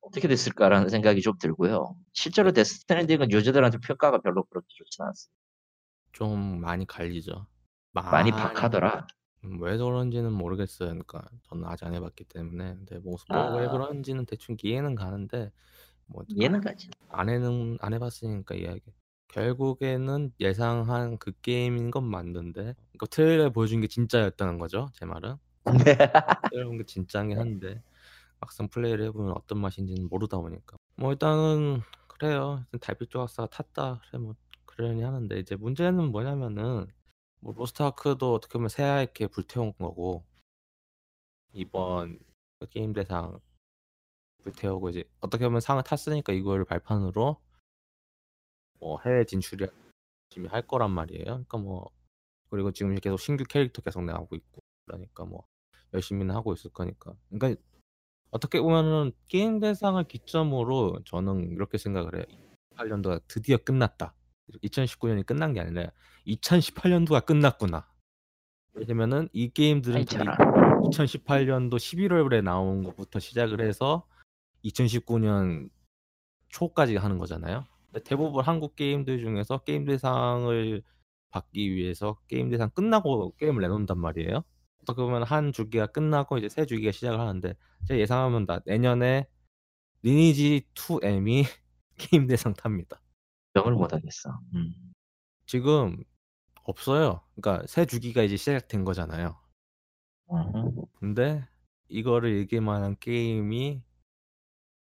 어떻게 됐을까라는 생각이 좀 들고요. 실제로 데스 스트랜딩은 유저들한테 평가가 별로 그렇게 좋진 않습니다. 좀 많이 갈리죠. 많이 박하더라. 음, 왜 그런지는 모르겠어요. 그러니까 저는 아직 안 해봤기 때문에. 근데 뭐, 아. 그런지는 대충 이해는 가는데 뭐 이해는 가지. 안 해는 안 해봤으니까 이야기. 결국에는 예상한 그 게임인 건 맞는데 그 트레일러 보여준 게 진짜였다는 거죠. 제 말은. [LAUGHS] 트레일러 본게 진짜긴 한데 막상 플레이를 해보면 어떤 맛인지는 모르다 보니까 뭐 일단은 그래요. 일단 달빛 조각사가 탔다. 그래 뭐 그러니 하는데 이제 문제는 뭐냐면은 뭐 로스트아크도 어떻게 보면 새하얗게 불태운 거고 이번 그 게임 대상 불태우고 이제 어떻게 보면 상을 탔으니까 이걸 발판으로 뭐 해외 진출이 열심히 할 거란 말이에요. 그러니까 뭐 그리고 지금 계속 신규 캐릭터 계속 나오고 있고 그러니까 뭐 열심히는 하고 있을 거니까. 그러니까 어떻게 보면은 게임 대상을 기점으로 저는 이렇게 생각을 해요. 2018년도가 드디어 끝났다. 2019년이 끝난 게 아니라 2018년도가 끝났구나. 왜냐면은 이 게임들은 다 아이차라. 2018년도 11월에 나온 것부터 시작을 해서 2019년 초까지 하는 거잖아요. 대부분 한국 게임들 중에서 게임 대상을 받기 위해서 게임 대상 끝나고 게임을 내놓는단 말이에요. 어떻게 보면 한 주기가 끝나고 이제 새 주기가 시작을 하는데 제가 예상하면 다 내년에 리니지 2M이 [LAUGHS] 게임 대상 탑니다. 명을 못 하겠어. 음. 지금 없어요. 그러니까 새 주기가 이제 시작된 거잖아요. 음. 근데 이거를 얘기할 만한 게임이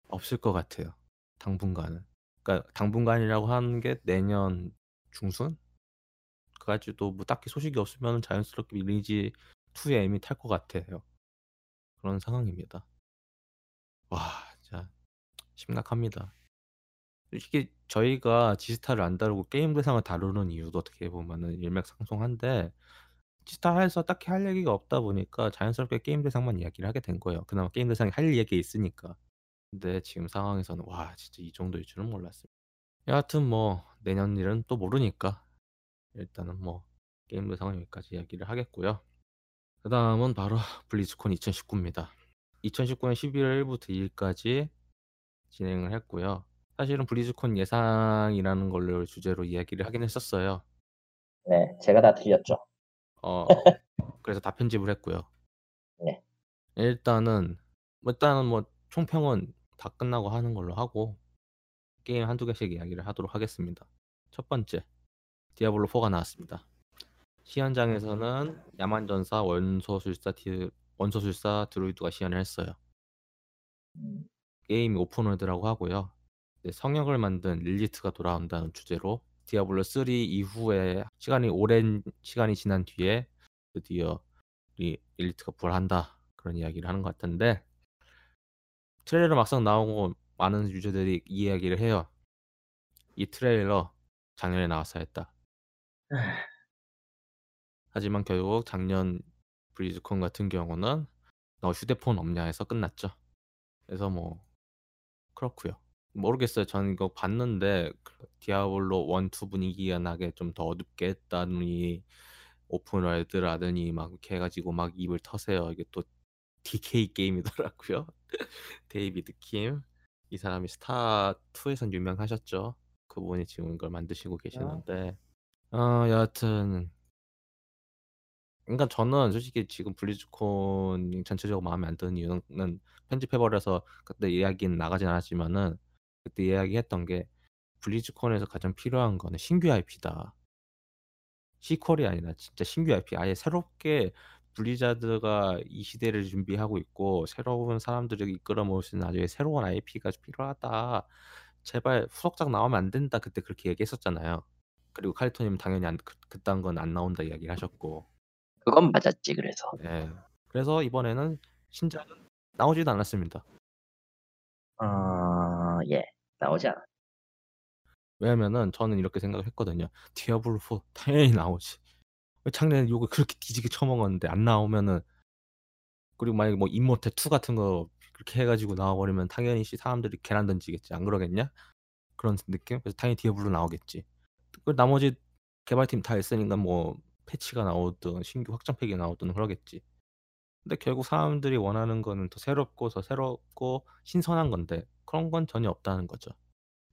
없을 것 같아요. 당분간은. 그러니까 당분간이라고 하는 게 내년 중순? 그까지도 뭐 딱히 소식이 없으면 자연스럽게 리니지 2의 M이 탈 것 같아요. 그런 상황입니다. 와, 진짜 심각합니다. 솔직히 저희가 지스타를 안 다루고 게임 대상을 다루는 이유도 어떻게 보면은 일맥상통한데 지스타에서 딱히 할 얘기가 없다 보니까 자연스럽게 게임 대상만 이야기를 하게 된 거예요. 그나마 게임 대상이 할 얘기 있으니까. 근데 지금 상황에서는 와 진짜 이 정도일 줄은 몰랐습니다. 여하튼 뭐 내년 일은 또 모르니까 일단은 뭐 게임 대상은 여기까지 이야기를 하겠고요. 그 다음은 바로 [LAUGHS] 블리즈콘 2019입니다. 2019년 11월 1일부터 2일까지 진행을 했고요. 사실은 블리즈콘 예상이라는 걸로 주제로 이야기를 하긴 했었어요. 네, 제가 다 틀렸죠. 어, [LAUGHS] 그래서 다 편집을 했고요. 네. 일단은 뭐 일단은 뭐 총평은 다 끝나고 하는 걸로 하고 게임 한두 개씩 이야기를 하도록 하겠습니다. 첫 번째, 디아블로 4가 나왔습니다. 시연장에서는 야만전사 원소술사 디, 원소술사 드루이드가 시연을 했어요. 음, 게임이 open world라고 하고요. 이제 성역을 만든 릴리트가 돌아온다는 주제로 디아블로 3 이후에 시간이 오랜 시간이 지난 뒤에 드디어 이 릴리트가 부활한다 그런 이야기를 하는 것 같은데 트레일러 막상 나오고 많은 유저들이 이 이야기를 해요. 이 트레일러 작년에 나왔어야 했다. 하지만 결국 작년 블리즈콘 같은 경우는 너 휴대폰 없냐 해서 끝났죠. 그래서 뭐 그렇고요. 모르겠어요. 저는 이거 봤는데 그 디아블로 1, 2 분위기가 나게 좀 더 어둡게 했다니 open world라더니 막 이렇게 해가지고 막 입을 터세요. 이게 또 DK [LAUGHS] 게임이더라고요. [LAUGHS] 데이비드 킴. 이 사람이 스타 2에선 유명하셨죠. 그분이 지금 이걸 만드시고 계시는데 어, 여하튼 그러니까 저는 솔직히 지금 블리즈콘이 전체적으로 마음에 안 드는 이유는 편집해 버려서 그때 이야기는 나가진 않았지만은 그때 이야기했던 게 블리즈콘에서 가장 필요한 거는 신규 IP다. sequel이 아니라 진짜 신규 IP 아예 새롭게 블리자드가 이 시대를 준비하고 있고 새로운 사람들을 이끌어 모을 수 있는 나중에 새로운 IP가 필요하다. 제발 후속작 나오면 안 된다. 그때 그렇게 얘기했었잖아요. 그리고 칼리토님 당연히 안, 그, 그딴 건 안 나온다 이야기를 하셨고. 그건 맞았지 그래서. 예. 그래서 이번에는 신작은 나오지도 않았습니다. 어, 예, 나오지 않아. 왜냐면은 저는 이렇게 생각을 했거든요. 디아블로 4 당연히 나오지. 왜 작년에 요거 그렇게 뒤지게 처먹었는데 안 나오면은 그리고 만약에 뭐 임모테 2 같은 거 그렇게 해가지고 나와버리면 당연히 사람들이 계란 던지겠지. 안 그러겠냐? 그런 느낌? 그래서 당연히 디아블로 나오겠지. 그 나머지 개발팀 다 있으니까 뭐 패치가 나오든 신규 확장팩이 나오든 그러겠지. 근데 결국 사람들이 원하는 거는 더 새롭고 더 새롭고 신선한 건데 그런 건 전혀 없다는 거죠.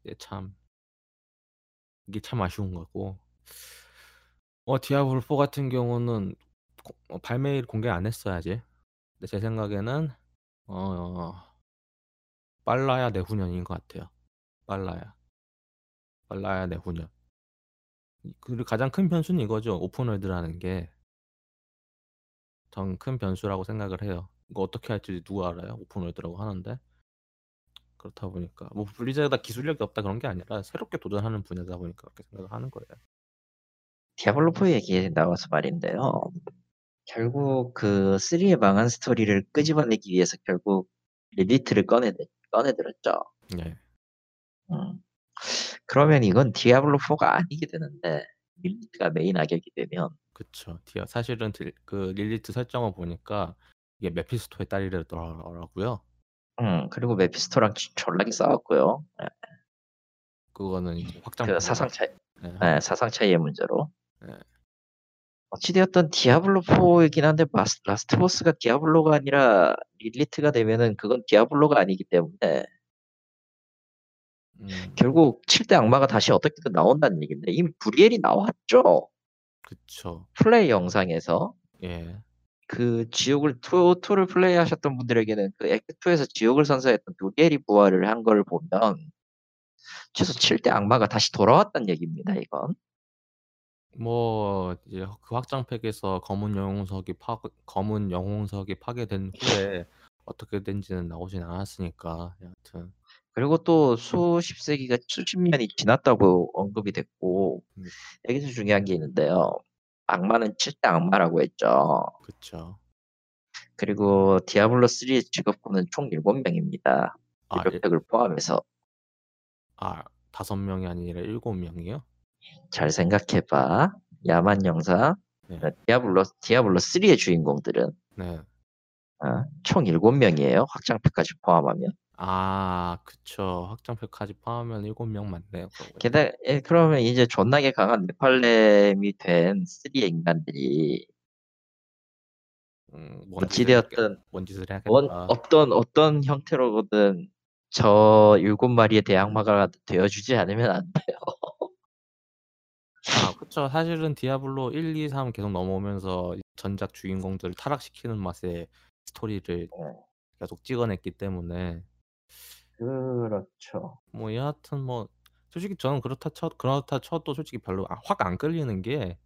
이게 참 이게 참 아쉬운 거고. 어 디아블로 4 같은 경우는 고, 어, 발매일 공개 안 했어야지. 근데 제 생각에는 어 빨라야 내후년인 것 같아요. 빨라야. 빨라야 내후년. 그리고 가장 큰 변수는 이거죠. open world라는 게. 전 큰 변수라고 생각을 해요. 이거 어떻게 할지 누가 알아요? open world라고 하는데. 그렇다 보니까 뭐 블리자드가 기술력이 없다 그런 게 아니라 새롭게 도전하는 분야다 보니까 그렇게 생각을 하는 거예요. 디아블로4 얘기 나와서 말인데요. 결국 그 3의 망한 스토리를 끄집어내기 위해서 결국 릴리트를 꺼내 꺼내들었죠. 네. 음. 그러면 이건 디아블로4가 아니게 되는데 릴리트가 메인 악역이 되면 그쵸. 디아 사실은 그 릴리트 설정을 보니까 이게 메피스토의 딸이더라고요. 음 그리고 메피스토랑 졸라게 싸웠고요. 네. 그거는 이제 확장 그 사상 차이, 네. 네, 사상 차이의 문제로. 네. 어찌되었던 디아블로 4이긴 한데 마스, last boss가 디아블로가 아니라 릴리트가 되면은 그건 디아블로가 아니기 때문에 음. 결국 7대 악마가 다시 어떻게든 나온다는 얘기인데 이미 브리엘이 나왔죠. 그쵸. 플레이 영상에서 예. 그 지옥을 2, 2를 플레이하셨던 분들에게는 그 액트 2에서 지옥을 선사했던 브리엘이 부활을 한 걸 보면 최소 7대 악마가 다시 돌아왔다는 얘기입니다. 이건. 뭐 이제 그 확장팩에서 검은 영웅석이 파 검은 영웅석이 파괴된 후에 어떻게 된지는 나오진 않았으니까 여하튼 그리고 또 수십 세기가 수십 년이 지났다고 언급이 됐고 음. 여기서 중요한 게 있는데요. 악마는 7대 악마라고 했죠. 그쵸. 그리고 디아블로 3의 직업군은 총 7명입니다. 아, 확장팩을 포함해서 아, 다섯 명이 아니라 일곱 명이요? 잘 생각해 봐. 야만용사, 네. 디아블로 디아블로 3의 주인공들은 네. 어, 총 7명이에요. 확장팩까지 포함하면. 아, 그쵸. 확장팩까지 포함하면 일곱 명 맞네요. 그러고 보니까. 게다가 예, 그러면 이제 존나게 강한 네팔렘이 된 3의 인간들이 음, 뭔 짓을 어찌되었든 해야겠- 뭔 짓을 해야겠다. 원, 어떤 어떤 형태로든 저 일곱 마리의 대악마가 되어주지 않으면 안 돼요. [LAUGHS] 아, 그쵸. 사실은 디아블로 1, 2, 3 계속 넘어오면서 전작 주인공들을 타락시키는 맛의 스토리를 계속 찍어냈기 때문에 그렇죠. 뭐 여하튼 뭐 솔직히 저는 그렇다 쳐 그렇다 쳐도 솔직히 별로 아, 확 안 끌리는 게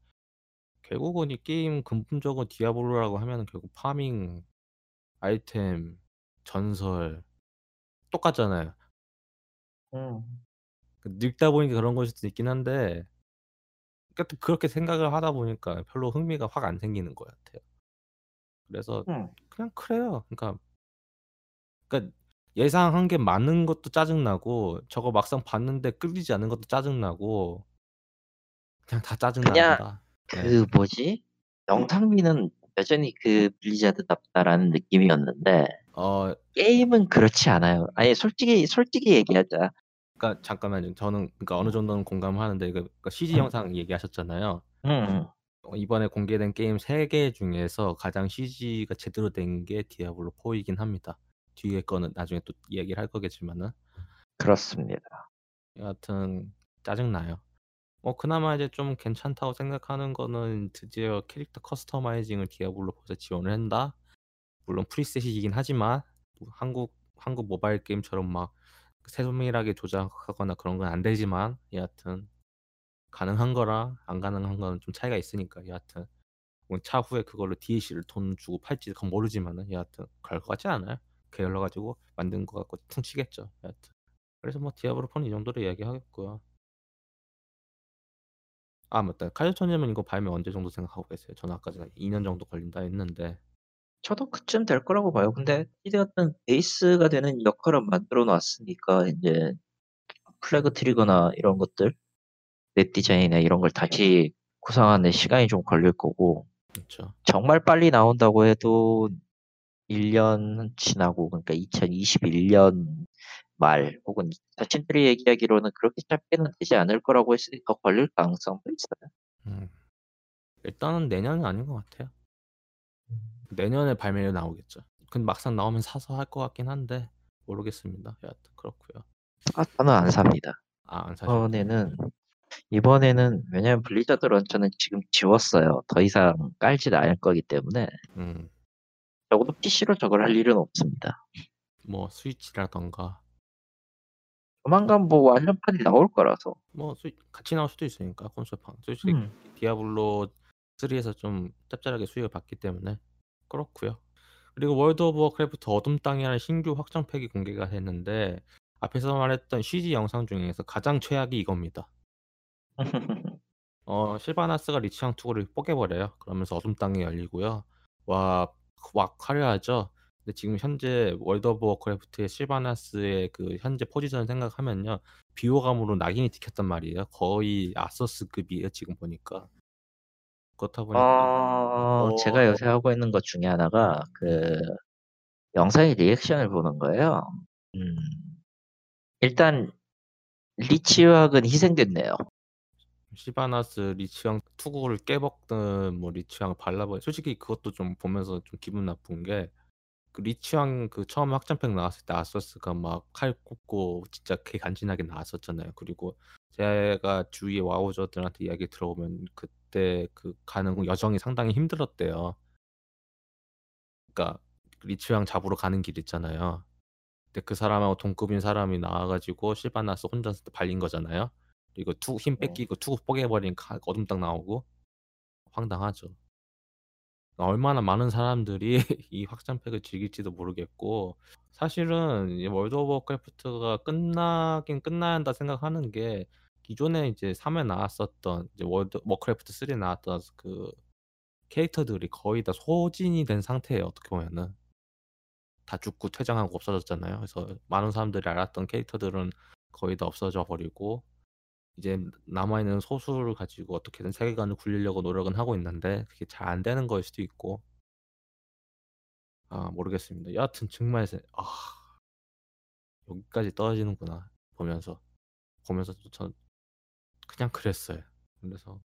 결국은 이 게임 근본적으로 디아블로라고 하면은 결국 farming, 아이템, 전설 똑같잖아요. 음. 그 늙다 보니까 그런 걸 수도 있긴 한데 그러니까 또 그렇게 생각을 하다 보니까 별로 흥미가 확 안 생기는 것 같아요. 그래서 음. 그냥 그래요. 그러니까 그러니까 예상한 게 많은 것도 짜증나고 저거 막상 봤는데 끌리지 않는 것도 짜증나고 그냥 다 짜증난다. 네. 그 뭐지? 영상미는 여전히 그 블리자드답다라는 느낌이었는데 어 게임은 그렇지 않아요. 아니 솔직히 솔직히 얘기하자. 그러니까 잠깐만요. 저는 그러니까 어느 정도는 공감을 하는데 그 그러니까 CG 영상 얘기하셨잖아요. 음. 어, 이번에 공개된 게임 3개 중에서 가장 CG가 제대로 된 게 디아블로 4이긴 합니다. 뒤에 거는 나중에 또 이야기를 할 거겠지만은 그렇습니다. 여하튼 짜증나요. 뭐 그나마 이제 좀 괜찮다고 생각하는 거는 드디어 캐릭터 customizing을 디아블로 벌써 지원을 한다. 물론 preset이긴 하지만 뭐 한국 한국 모바일 게임처럼 막 세밀하게 조작하거나 그런 건 안 되지만 여하튼 가능한 거랑 안 가능한 거는 좀 차이가 있으니까 여하튼 뭐 차후에 그걸로 DLC를 돈 주고 팔지 그건 모르지만은 여하튼 그럴 것 같지 않아요? 게을러 가지고 만든 거 갖고 퉁치겠죠. 여하튼 그래서 뭐 디아블로 4는 이 정도로 이야기하겠고요. 아 맞다. 카이오천님은 이거 발매 언제 정도 생각하고 계세요? 저는 아까 전에 2년 정도 걸린다 했는데 저도 그쯤 될 거라고 봐요. 근데 히데 같은 베이스가 되는 역할을 만들어 놨으니까 이제 플래그 트리거나 이런 것들 맵 디자인이나 이런 걸 다시 구상하는 시간이 좀 걸릴 거고 그렇죠. 정말 빨리 나온다고 해도 1년 지나고 그러니까 2021년 말 혹은 자신들이 얘기하기로는 그렇게 짧게는 되지 않을 거라고 했으니 더 걸릴 가능성도 있어요. 음. 일단은 내년은 아닌 것 같아요. 내년에 발매로 나오겠죠. 근데 막상 나오면 사서 할 것 같긴 한데 모르겠습니다. 여하튼 그렇고요. 아, 저는 안 삽니다. 아, 안 사실. 이번에는 이번에는 왜냐면 블리자드 launcher는 지금 지웠어요. 더 이상 깔지 않을 거기 때문에 음, 적어도 PC로 저걸 할 일은 없습니다. 뭐 스위치라던가 조만간 뭐 완전판이 나올 거라서. 뭐 스위, 같이 나올 수도 있으니까 콘솔판. 솔직히 음. 디아블로 3에서 좀 짭짤하게 수익을 봤기 때문에 그렇고요. 그리고 월드 오브 워크래프트 어둠 땅이라는 신규 확장팩이 공개가 됐는데 앞에서 말했던 CG 영상 중에서 가장 최악이 이겁니다. [LAUGHS] 어 실바나스가 리치왕 투구를 뽀개버려요. 그러면서 어둠 땅이 열리고요. 와, 와 화려하죠. 근데 지금 현재 월드 오브 워크래프트의 실바나스의 그 현재 포지션을 생각하면요, 비호감으로 낙인이 찍혔단 말이에요. 거의 아서스급이에요 지금 보니까. 그렇다 보니까 어, 어, 제가 요새 하고 있는 것 중에 하나가 그 영상의 리액션을 보는 거예요. 음, 일단 리치왕은 희생됐네요. 실바나스 리치왕 투구를 깨먹든 뭐 리치왕 발라버려. 솔직히 그것도 좀 보면서 좀 기분 나쁜 게. 그 리치왕 그 처음 확장팩 나왔을 때 아서스가 막 칼 꽂고 진짜 개 간지나게 나왔었잖아요. 그리고 제가 주위에 와우저들한테 이야기 들어보면 그때 그 가는 여정이 상당히 힘들었대요. 그러니까 리치왕 잡으러 가는 길 있잖아요. 근데 그 사람하고 동급인 사람이 나와가지고 실바나스 혼자서 발린 거잖아요. 그리고 투, 힘 네. 뺏기고 투구 뽀개버린 가- 어둠땅 나오고 황당하죠. 얼마나 많은 사람들이 [LAUGHS] 이 확장팩을 즐길지도 모르겠고 사실은 이 월드 오브 워크래프트가 끝나긴 끝나야 한다 생각하는 게 기존에 이제 3에 나왔었던 이제 월드 워크래프트 3에 나왔던 그 캐릭터들이 거의 다 소진이 된 상태예요 어떻게 보면은 다 죽고 퇴장하고 없어졌잖아요 그래서 많은 사람들이 알았던 캐릭터들은 거의 다 없어져 버리고 이제 남아있는 소수를 가지고 어떻게든 세계관을 굴리려고 노력은 하고 있는데 그게 잘 안 되는 거일 수도 있고 아 모르겠습니다. 여하튼 정말 세- 아 여기까지 떨어지는구나 보면서 보면서 전 그냥 그랬어요. 그래서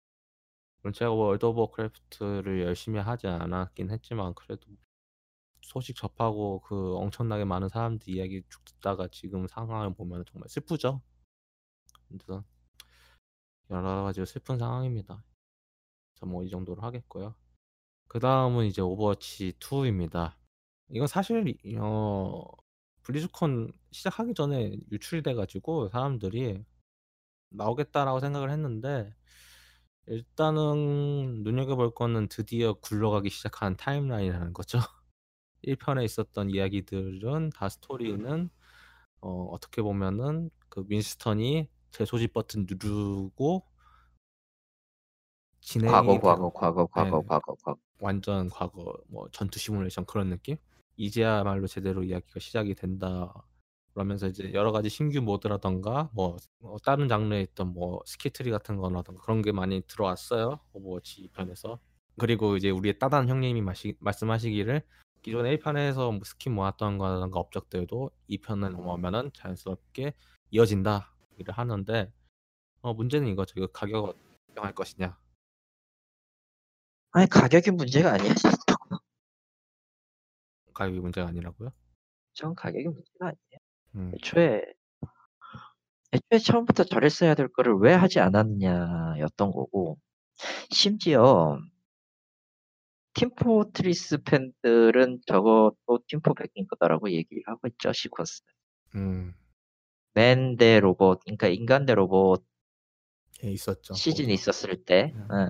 제가 월드 오브 워크래프트를 열심히 하지 않았긴 했지만 그래도 소식 접하고 그 엄청나게 많은 사람들 이야기 쭉 듣다가 지금 상황을 보면 정말 슬프죠. 그래서 여러 가지로 슬픈 상황입니다. 그래서 뭐이 정도로 하겠고요. 그 다음은 이제 오버워치 2입니다. 이건 사실 이- 어 블리즈콘 시작하기 전에 유출돼가지고 사람들이 나오겠다라고 생각을 했는데 일단은 눈여겨볼 거는 드디어 굴러가기 시작한 타임라인이라는 거죠. [LAUGHS] 1편에 있었던 이야기들은 다 스토리는 어, 어떻게 보면은 그 윈스턴이 재소집 버튼 누르고 진행이 과거, 과거, 과거, 과거, 네. 과거, 과거. 완전 과거 뭐 전투 시뮬레이션 그런 느낌? 이제야말로 제대로 이야기가 시작이 된다. 그러면서 이제 여러 가지 신규 모드라던가 뭐, 뭐 다른 장르에 있던 뭐 스킬 트리 같은 거라던가 그런 게 많이 들어왔어요. 오버워치 2편에서. 그리고 이제 우리의 따단 형님이 마시, 말씀하시기를 기존에 1편에서 뭐 스킨 모았던 거라던가 업적들도 2편에 넘어오면은 자연스럽게 이어진다. 얘기를 하는데 어, 문제는 이거죠. 이거 가격을 어떻게 정할 것이냐. 아니 가격이 문제가 아니야. [LAUGHS] 가격이 문제가 아니라고요? 전 가격이 문제가 아니에요. 음. 애초에 애초에 처음부터 저랬어야 될 거를 왜 하지 않았느냐였던 거고 심지어 팀포트리스 팬들은 저것도 팀포 백인 거다라고 얘기를 하고 있죠 시퀀스. 음. 맨 대 로봇, 그러니까 인간 대 로봇 예, 있었죠. 시즌이 거기서. 있었을 때, 음. 응,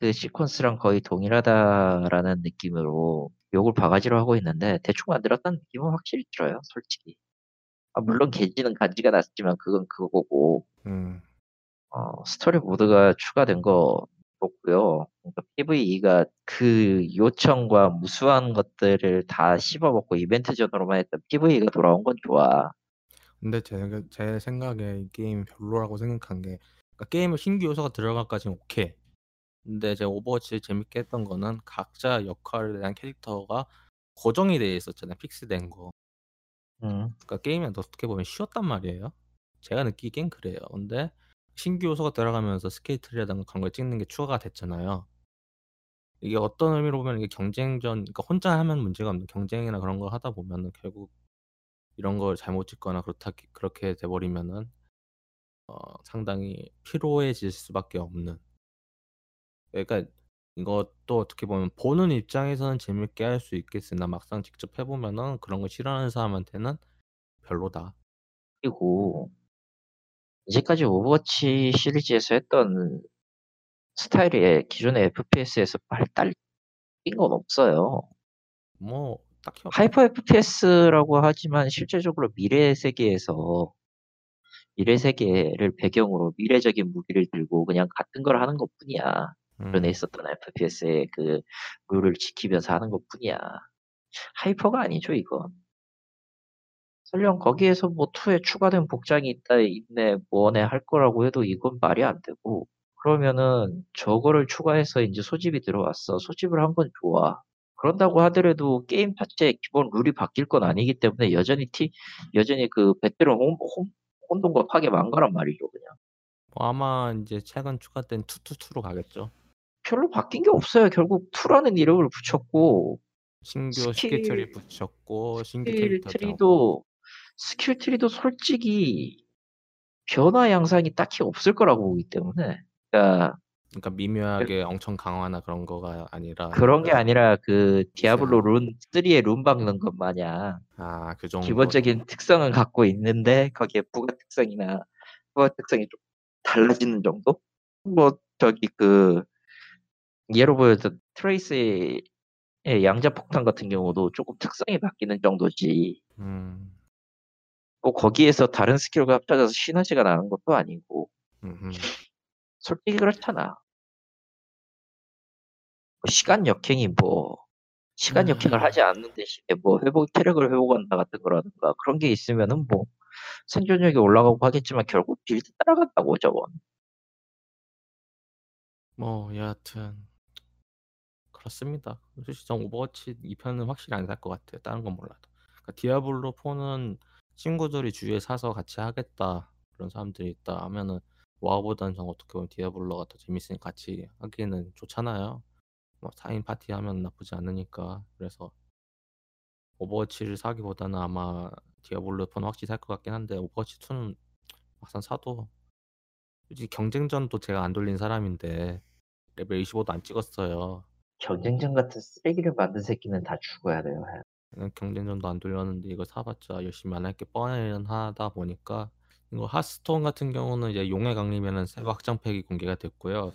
그 시퀀스랑 거의 동일하다라는 느낌으로 욕을 바가지로 하고 있는데 대충 만들었다는 느낌은 확실히 들어요, 솔직히. 아, 물론 개지는 간지가 났지만 그건 그거고 음. 어, 스토리 모드가 추가된 거 좋고요. 그러니까 PVE가 그 요청과 무수한 것들을 다 씹어먹고 이벤트 전으로만 했던 PVE가 돌아온 건 좋아. 근데 제, 제 생각에 이 게임 별로라고 생각한 게 그러니까 게임에 신규 요소가 들어가까지는 오케이. 근데 제가 오버워치 재밌게 했던 거는 각자 역할에 대한 캐릭터가 고정이 돼 있었잖아요. 픽스된 거. 음. 그러니까 게임이 어떻게 보면 쉬웠단 말이에요. 제가 느끼기엔 그래요. 근데 신규 요소가 들어가면서 스킬 트리라든가 그런 걸 찍는 게 추가가 됐잖아요. 이게 어떤 의미로 보면 이게 경쟁전, 그러니까 혼자 하면 문제가 없는 경쟁이나 그런 걸 하다 보면은 결국 이런 걸 잘못 찍거나 그렇다 그렇게 돼버리면은 어, 상당히 피로해질 수밖에 없는. 그러니까 이것도 어떻게 보면 보는 입장에서는 재밌게 할 수 있겠으나 막상 직접 해보면은 그런 걸 싫어하는 사람한테는 별로다. 그리고 이제까지 오버워치 시리즈에서 했던 스타일이 기존의 FPS에서 발달인 건 없어요. 뭐 딱히 없... 하이퍼 FPS라고 하지만 실제적으로 미래 세계에서 미래 세계를 배경으로 미래적인 무기를 들고 그냥 같은 걸 하는 것 뿐이야. 기존에 음, 있었던 FPS의 그 룰을 지키면서 하는 것 뿐이야. 하이퍼가 아니죠, 이건. 설령 거기에서 뭐 2에 추가된 복장이 있다, 있네, 뭐네 할 거라고 해도 이건 말이 안 되고, 그러면은 저거를 추가해서 이제 소집이 들어왔어. 소집을 한 건 좋아. 그런다고 하더라도 게임 자체 기본 룰이 바뀔 건 아니기 때문에 여전히 티, 여전히 그 배틀은 혼, 혼, 혼돈과 파괴 망가란 말이죠, 그냥. 뭐 아마 이제 최근 추가된 투투투로 가겠죠. 별로 바뀐 게 없어요. 결국 2라는 이름을 붙였고, 신규 스킬- 스킬 트리 붙였고 신규 스킬. 트리도 스킬 트리도 솔직히 변화 양상이 딱히 없을 거라고 보기 때문에 그러니까 그러니까 미묘하게 엄청 강화나 그런 거가 아니라 그런 게 아니라 그 디아블로. 룬 3에 룬 박는 것 마냥 아 그 정도? 기본적인 특성은 갖고 있는데 거기에 부가 특성이나 부가 특성이 좀 달라지는 정도? 뭐 저기 그 예로 보여서 트레이스의 양자 폭탄 같은 경우도 조금 특성이 바뀌는 정도지. 음, 뭐 거기에서 다른 스킬과 합쳐져서 시너지가 나는 것도 아니고. 음, 솔직히 그렇잖아. 뭐 시간 역행이 뭐 시간 음. 역행을 하지 않는 대신에 뭐 회복 체력을 회복한다 같은 거라든가 그런 게 있으면은 뭐 생존력이 올라가고 하겠지만 결국 빌드 따라간다고 저건. 뭐 여하튼 그렇습니다. 솔직히 전 오버워치 2편은 확실히 안 살 것 같아요. 다른 건 몰라도. 그러니까 디아블로 4는 친구들이 주위에 사서 같이 하겠다 그런 사람들이 있다 하면은 와우보다는 전 어떻게 보면 디아블로가 더 재밌으니까 같이 하기에는 좋잖아요. 뭐 4인 파티 하면 나쁘지 않으니까 그래서 오버워치를 사기보다는 아마 디아블로 4는 확실히 살 것 같긴 한데 오버워치 2는 막상 사도 솔직히 경쟁전도 제가 안 돌린 사람인데 레벨 25도 안 찍었어요. 경쟁전 같은 쓰레기를 만든 새끼는 다 죽어야 돼요. 그냥 경쟁전도 안 돌렸는데 이거 사봤자 열심히 안 할 게 뻔한 하다 보니까 이거 하스톤 같은 경우는 이제 용의 강림에는 새로 확장팩이 공개가 됐고요.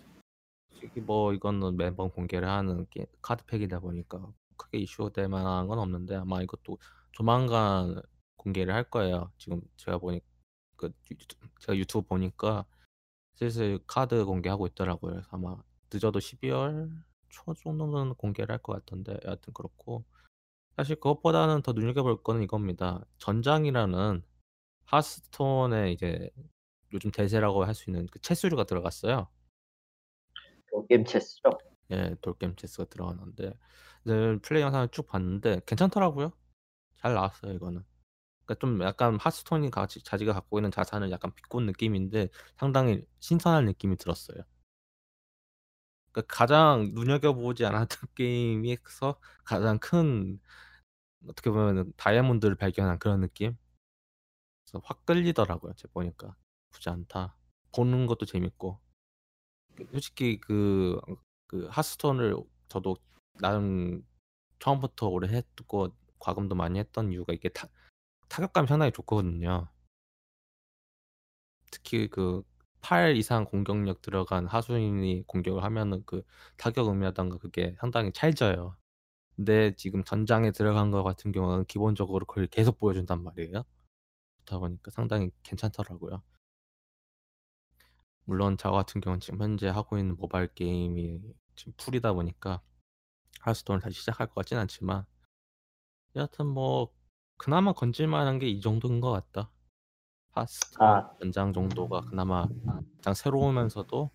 뭐 이거는 매번 공개를 하는 게- 카드팩이다 보니까 크게 이슈될 만한 건 없는데 아마 이것도 조만간 공개를 할 거예요. 지금 제가 보니 그 유- 제가 유튜브 보니까 슬슬 카드 공개하고 있더라고요. 그래서 아마 늦어도 12월 초 정도는 공개를 할 것 같던데 여하튼 그렇고 사실 그것보다는 더 눈여겨볼 거는 이겁니다. 전장이라는 하스톤에 이제 요즘 대세라고 할 수 있는 그 채수류가 들어갔어요. 게임 체스죠. 예, 돌게임 체스가 들어갔는데 네, 플레이 영상을 쭉 봤는데 괜찮더라고요. 잘 나왔어요 이거는. 그러니까 좀 약간 하스톤이 같이 자기가 갖고 있는 자산을 약간 비꼰 느낌인데 상당히 신선한 느낌이 들었어요. 그러니까 가장 눈여겨보지 않았던 [LAUGHS] 게임에서 가장 큰 어떻게 보면 다이아몬드를 발견한 그런 느낌? 그래서 확 끌리더라고요. 제가 보니까 나쁘지 않다. 보는 것도 재밌고. 솔직히 그, 그 하스톤을 저도 나름 처음부터 오래 했고 과금도 많이 했던 이유가 이게 타, 타격감이 상당히 좋거든요. 특히 그 8 이상 공격력 들어간 하수인이 공격을 하면은 그 타격 의미하던가 그게 상당히 찰져요. 근데 지금 전장에 들어간 거 같은 경우는 기본적으로 그걸 계속 보여준단 말이에요. 그렇다 보니까 상당히 괜찮더라고요. 물론 저 같은 경우는 지금 현재 하고 있는 모바일 게임이 지금 풀이다 보니까 하스톤을 다시 시작할 것 같진 않지만 여하튼 뭐 그나마 건질만한 게 이 정도인 것 같다. 하스톤 아, 연장 정도가 그나마 가장 새로우면서도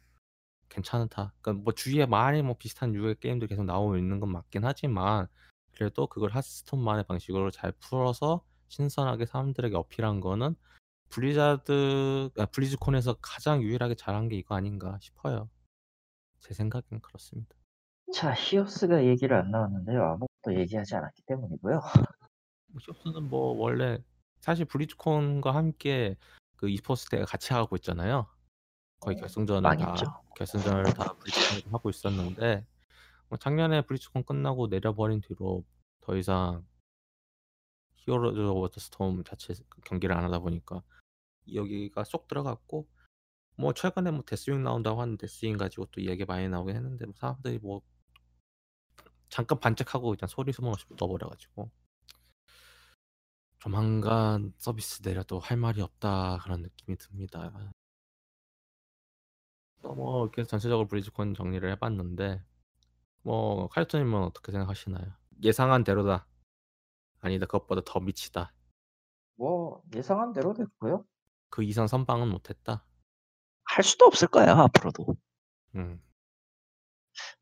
괜찮다. 그러니까 뭐 주위에 많이 뭐 비슷한 유의 게임들 계속 나오고 있는 건 맞긴 하지만 그래도 그걸 하스톤만의 방식으로 잘 풀어서 신선하게 사람들에게 어필한 거는 블리자드 아, 블리즈콘에서 가장 유일하게 잘한 게 이거 아닌가 싶어요. 제 생각엔 그렇습니다. 자, 히오스가 얘기를 안 나왔는데요. 아무것도 얘기하지 않았기 때문이고요. [LAUGHS] 뭐 히오스는 뭐 원래 사실 블리즈콘과 함께 그 e스포츠 대회 같이 하고 있잖아요. 거의 결승전을 망했죠. 다 결승전을 다 블리즈콘에서 하고 있었는데 뭐 작년에 블리즈콘 끝나고 내려버린 뒤로 더 이상 히어로즈 오브 더 스톰 자체 경기를 안 하다 보니까 여기가 쏙 들어갔고 뭐 최근에 뭐 데스윙 나온다고 하는데 데스윙 가지고 또 이야기 많이 나오긴 했는데 뭐 사람들이 뭐 잠깐 반짝하고 그냥 소리 소문 없이 묻어버려가지고 조만간 서비스 내려도 할 말이 없다 그런 느낌이 듭니다. 또뭐 이렇게 전체적으로 브리즈콘 정리를 해봤는데 뭐 칼토님은 어떻게 생각하시나요? 예상한 대로다. 아니다 그것보다 더 미치다. 뭐 예상한 대로 됐고요. 그 이상 선방은 못했다. 할 수도 없을 거야 앞으로도. 음.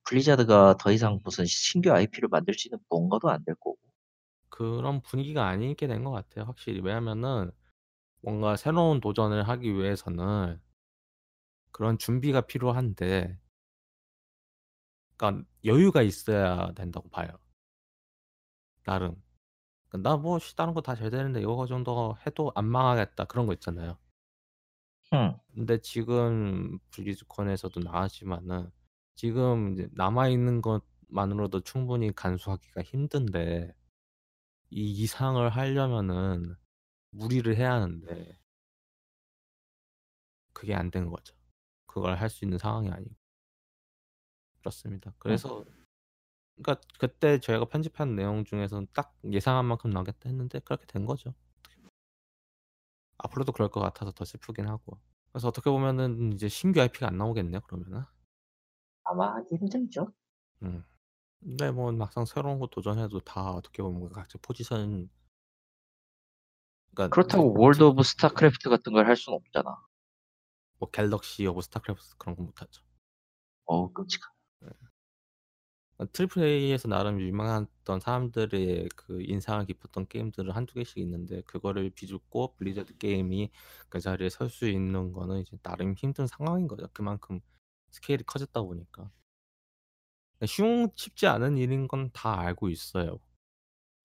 블리자드가 더 이상 무슨 신규 IP를 만들 수 있는 뭔가도 안 될 거고. 그런 분위기가 아니게 된 것 같아요. 확실히 왜냐면은 뭔가 새로운 도전을 하기 위해서는 그런 준비가 필요한데, 그러니까 여유가 있어야 된다고 봐요. 나름. 나 뭐 다른 거 다 잘 되는데 이거 정도 해도 안 망하겠다 그런 거 있잖아요. 응. 근데 지금 블리즈컨에서도 나왔지만은 지금 이제 남아 있는 것만으로도 충분히 간수하기가 힘든데 이 이상을 하려면은 무리를 해야 하는데 그게 안 된 거죠. 그걸 할 수 있는 상황이 아니고 그렇습니다. 그래서 그러니까 그때 저희가 편집한 내용 중에서는 딱 예상한 만큼 나겠다 했는데 그렇게 된 거죠. 앞으로도 그럴 것 같아서 더 슬프긴 하고. 그래서 어떻게 보면은 이제 신규 IP가 안 나오겠네 그러면은. 아마 힘들죠. 음. 근데 뭐 막상 새로운 거 도전해도 다 어떻게 보면 각자 포지션 그러니까 그렇다고 그- 월드 오브 스타크래프트 같은 걸 할 수는 없잖아. 뭐 갤럭시 오브 스타크래프트 그런 거 못하죠. 어우 끔찍하. 트리플 A에서 나름 유명했던 사람들의 그 인상을 깊었던 게임들은 한두 개씩 있는데 그거를 비집고 블리자드 게임이 그 자리에 설 수 있는 거는 이제 나름 힘든 상황인 거죠. 그만큼 스케일이 커졌다 보니까. 쉬운 쉽지 않은 일인 건 다 알고 있어요.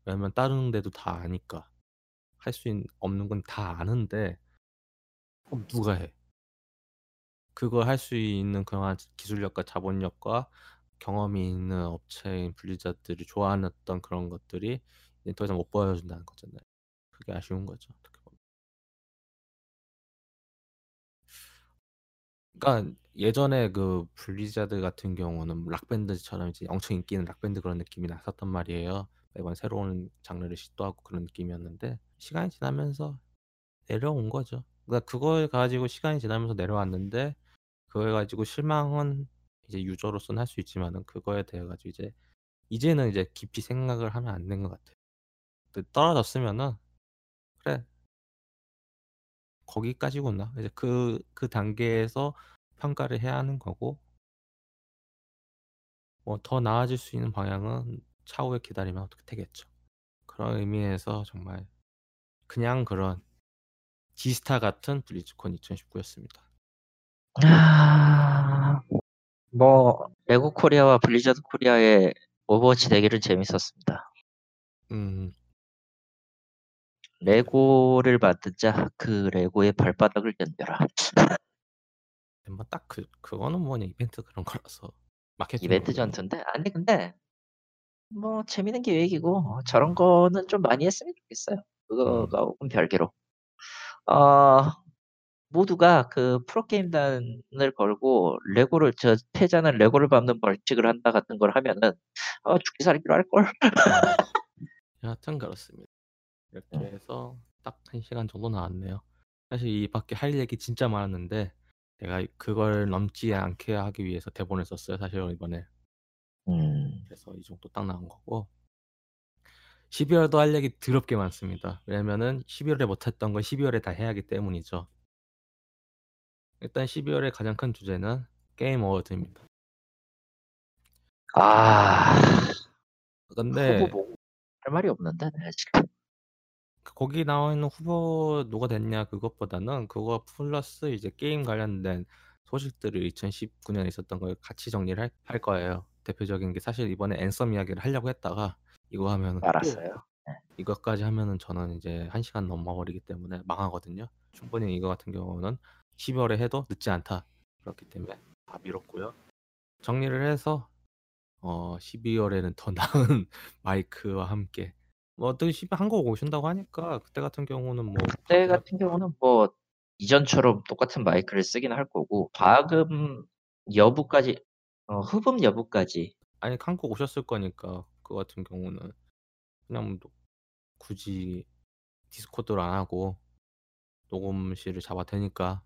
왜냐면 다른 데도 다 아니까. 할 수 없는 건 다 아는데 그럼 누가 해? 그걸 할 수 있는 그러한 기술력과 자본력과 경험이 있는 업체인 블리자드를 좋아했던 그런 것들이 더 이상 못 보여준다는 거잖아요. 그게 아쉬운 거죠. 어떻게 보면. 그러니까 예전에 그 블리자드 같은 경우는 락밴드처럼 이제 엄청 인기 있는 락밴드 그런 느낌이 났었단 말이에요. 매번 새로운 장르를 시도하고 그런 느낌이었는데 시간이 지나면서 내려온 거죠. 그러니까 그걸 가지고 시간이 지나면서 내려왔는데 그걸 가지고 실망은 이제 유저로서는 할 수 있지만은 그거에 대해 가지고 이제 이제는 이제 깊이 생각을 하면 안 된 것 같아요. 떨어졌으면은 그래 거기까지구나. 이제 그, 그 단계에서 평가를 해야 하는 거고, 뭐 더 나아질 수 있는 방향은 차후에 기다리면 어떻게 되겠죠. 그런 의미에서 정말 그냥 그런 지스타 같은 블리즈콘 2019였습니다. 아, 뭐 레고 코리아와 블리자드 코리아의 오버워치 대결은 재밌었습니다. 음, 레고를 만든 자그 레고의 발바닥을 견뎌라. [LAUGHS] 뭐딱 그 그거는 뭐냐 이벤트 그런 거라서 마케팅 이벤트 전투인데 아니 근데 뭐 재밌는 계획이고 저런 거는 좀 많이 했으면 좋겠어요. 그거가 음. 별개로. 어 모두가 그 프로게임단을 걸고 레고를 저 패자는 레고를 밟는 벌칙을 한다 같은 걸 하면은 어 죽기 살기로 할 걸. 여하튼 그렇습니다. 이렇게 음. 해서 딱 한 시간 정도 나왔네요. 사실 이 밖에 할 얘기 진짜 많았는데 제가 그걸 넘지 않게 하기 위해서 대본을 썼어요. 사실 이번에. 음. 그래서 이 정도 딱 나온 거고 12월도 할 얘기 더럽게 많습니다. 왜냐면은 12월에 못했던 걸 12월에 다 해야 하기 때문이죠. 일단 12월의 가장 큰 주제는 게임 어워드입니다. 아. 근데 후보 뭐, 할 말이 없는데 네, 지금. 거기 나와 있는 후보 누가 됐냐 그것보다는 그거 플러스 이제 게임 관련된 소식들을 2019년에 있었던 걸 같이 정리를 할, 할 거예요. 대표적인 게 사실 이번에 앤썸 이야기를 하려고 했다가 이거 하면 알았어요. 네. 이것까지 하면은 저는 이제 한 시간 넘어버리기 때문에 망하거든요. 충분히 이거 같은 경우는 12월에 해도 늦지 않다. 그렇기 때문에 다 미뤘고요. 정리를 해서 어 12월에는 더 [LAUGHS] 나은 마이크와 함께 뭐 어떻게 한국 오신다고 하니까 그때 같은 경우는 뭐 그때 같은 경우는 뭐 이전처럼 똑같은 마이크를 쓰긴 할 거고 과금 여부까지 어, 흡음 여부까지 아니 한국 오셨을 거니까 그 같은 경우는 그냥 뭐 굳이 디스코드를 안 하고 녹음실을 잡아 대니까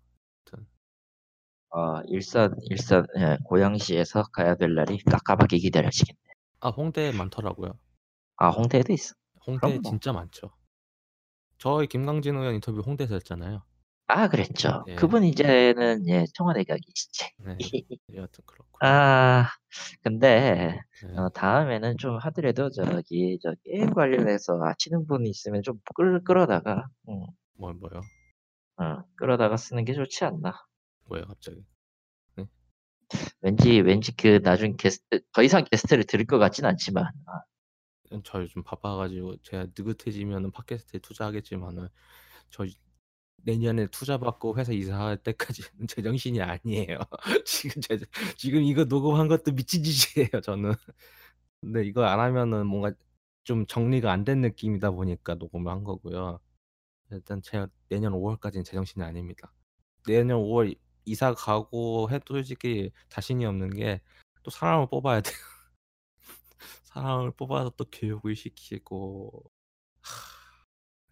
어, 일산 일산 예, 고양시에서 가야 될 날이 깝깝하게 기다려지겠네. 아 홍대에 많더라고요. 아 홍대에도 있어. 홍대에 뭐. 진짜 많죠. 저희 김강진 의원 인터뷰 홍대에서 했잖아요. 아 그랬죠. 예. 그분 이제는 예 청와대 가 계시지. 네. 여하튼 그렇고. [LAUGHS] 아 근데 네. 어, 다음에는 좀 하더라도 저기 저 게임 관련해서 아시는 분이 있으면 좀 끌 끌어다가. 응. 뭐 뭐요? 어 끌어다가 쓰는 게 좋지 않나. 뭐야 갑자기? 네? 왠지 왠지 그 나중 게스트 더 이상 게스트를 들을 것 같진 않지만 아. 저 요즘 바빠가지고 제가 느긋해지면은 팟캐스트에 투자하겠지만은 저 내년에 투자 받고 회사 이사할 때까지는 [LAUGHS] 제정신이 아니에요. [LAUGHS] 지금 제 지금 이거 녹음한 것도 미친 짓이에요 저는. [LAUGHS] 근데 이거 안 하면은 뭔가 좀 정리가 안 된 느낌이다 보니까 녹음을 한 거고요. 일단 제가 내년 5월까지는 제정신이 아닙니다. 내년 5월 이사 가고 해도 솔직히 자신이 없는 게 또 사람을 뽑아야 돼요. [LAUGHS] 사람을 뽑아서 또 교육을 시키고 하,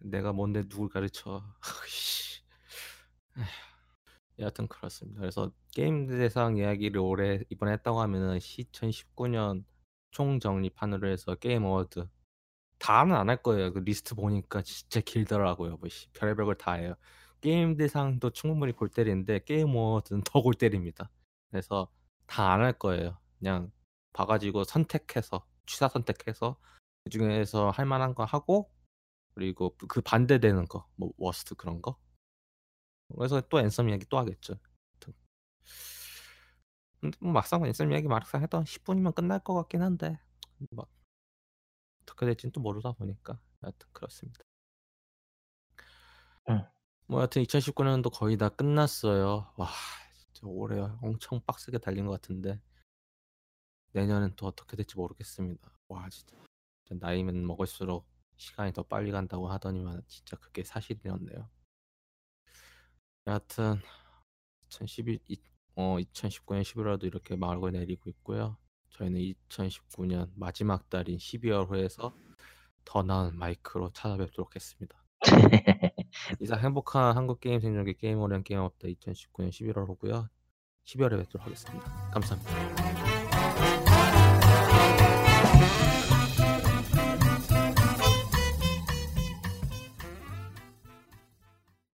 내가 뭔데 누굴 가르쳐. [LAUGHS] 여하튼 그렇습니다. 그래서 게임 대상 이야기를 올해 이번에 했다고 하면은 2019년 총정리판으로 해서 게임 어워드 다는 안 할 거예요. 그 리스트 보니까 진짜 길더라고요. 뭐 별의별 걸 다 해요. 게임 대상도 충분히 골 때리는데 게임 어워드는 더 골 때립니다. 그래서 다 안 할 거예요. 그냥 봐가지고 선택해서 취사 선택해서 그 중에서 할 만한 거 하고 그리고 그 반대되는 거, 뭐 worst 그런 거. 그래서 또 앤썸 이야기 또 하겠죠. 근데 뭐 막상 앤썸 이야기 막상 해도 10분이면 끝날 것 같긴 한데 뭐 어떻게 될지는 또 모르다 보니까 하여튼 그렇습니다. 응. 뭐 하여튼 2019년도 거의 다 끝났어요. 와 진짜 올해 엄청 빡세게 달린 것 같은데 내년엔 또 어떻게 될지 모르겠습니다. 와 진짜 나이면 먹을수록 시간이 더 빨리 간다고 하더니만 진짜 그게 사실이었네요. 여하튼 2012, 어, 2019년 11월도 이렇게 막을 내리고 있고요. 저희는 2019년 마지막 달인 12월 호에서 더 나은 마이크로 찾아뵙도록 하겠습니다. 네. 이상 행복한 한국 게임 생존기 게임 오리한 게임 업데이 2019년 11월 호고요. 12월에 뵙도록 하겠습니다. 감사합니다.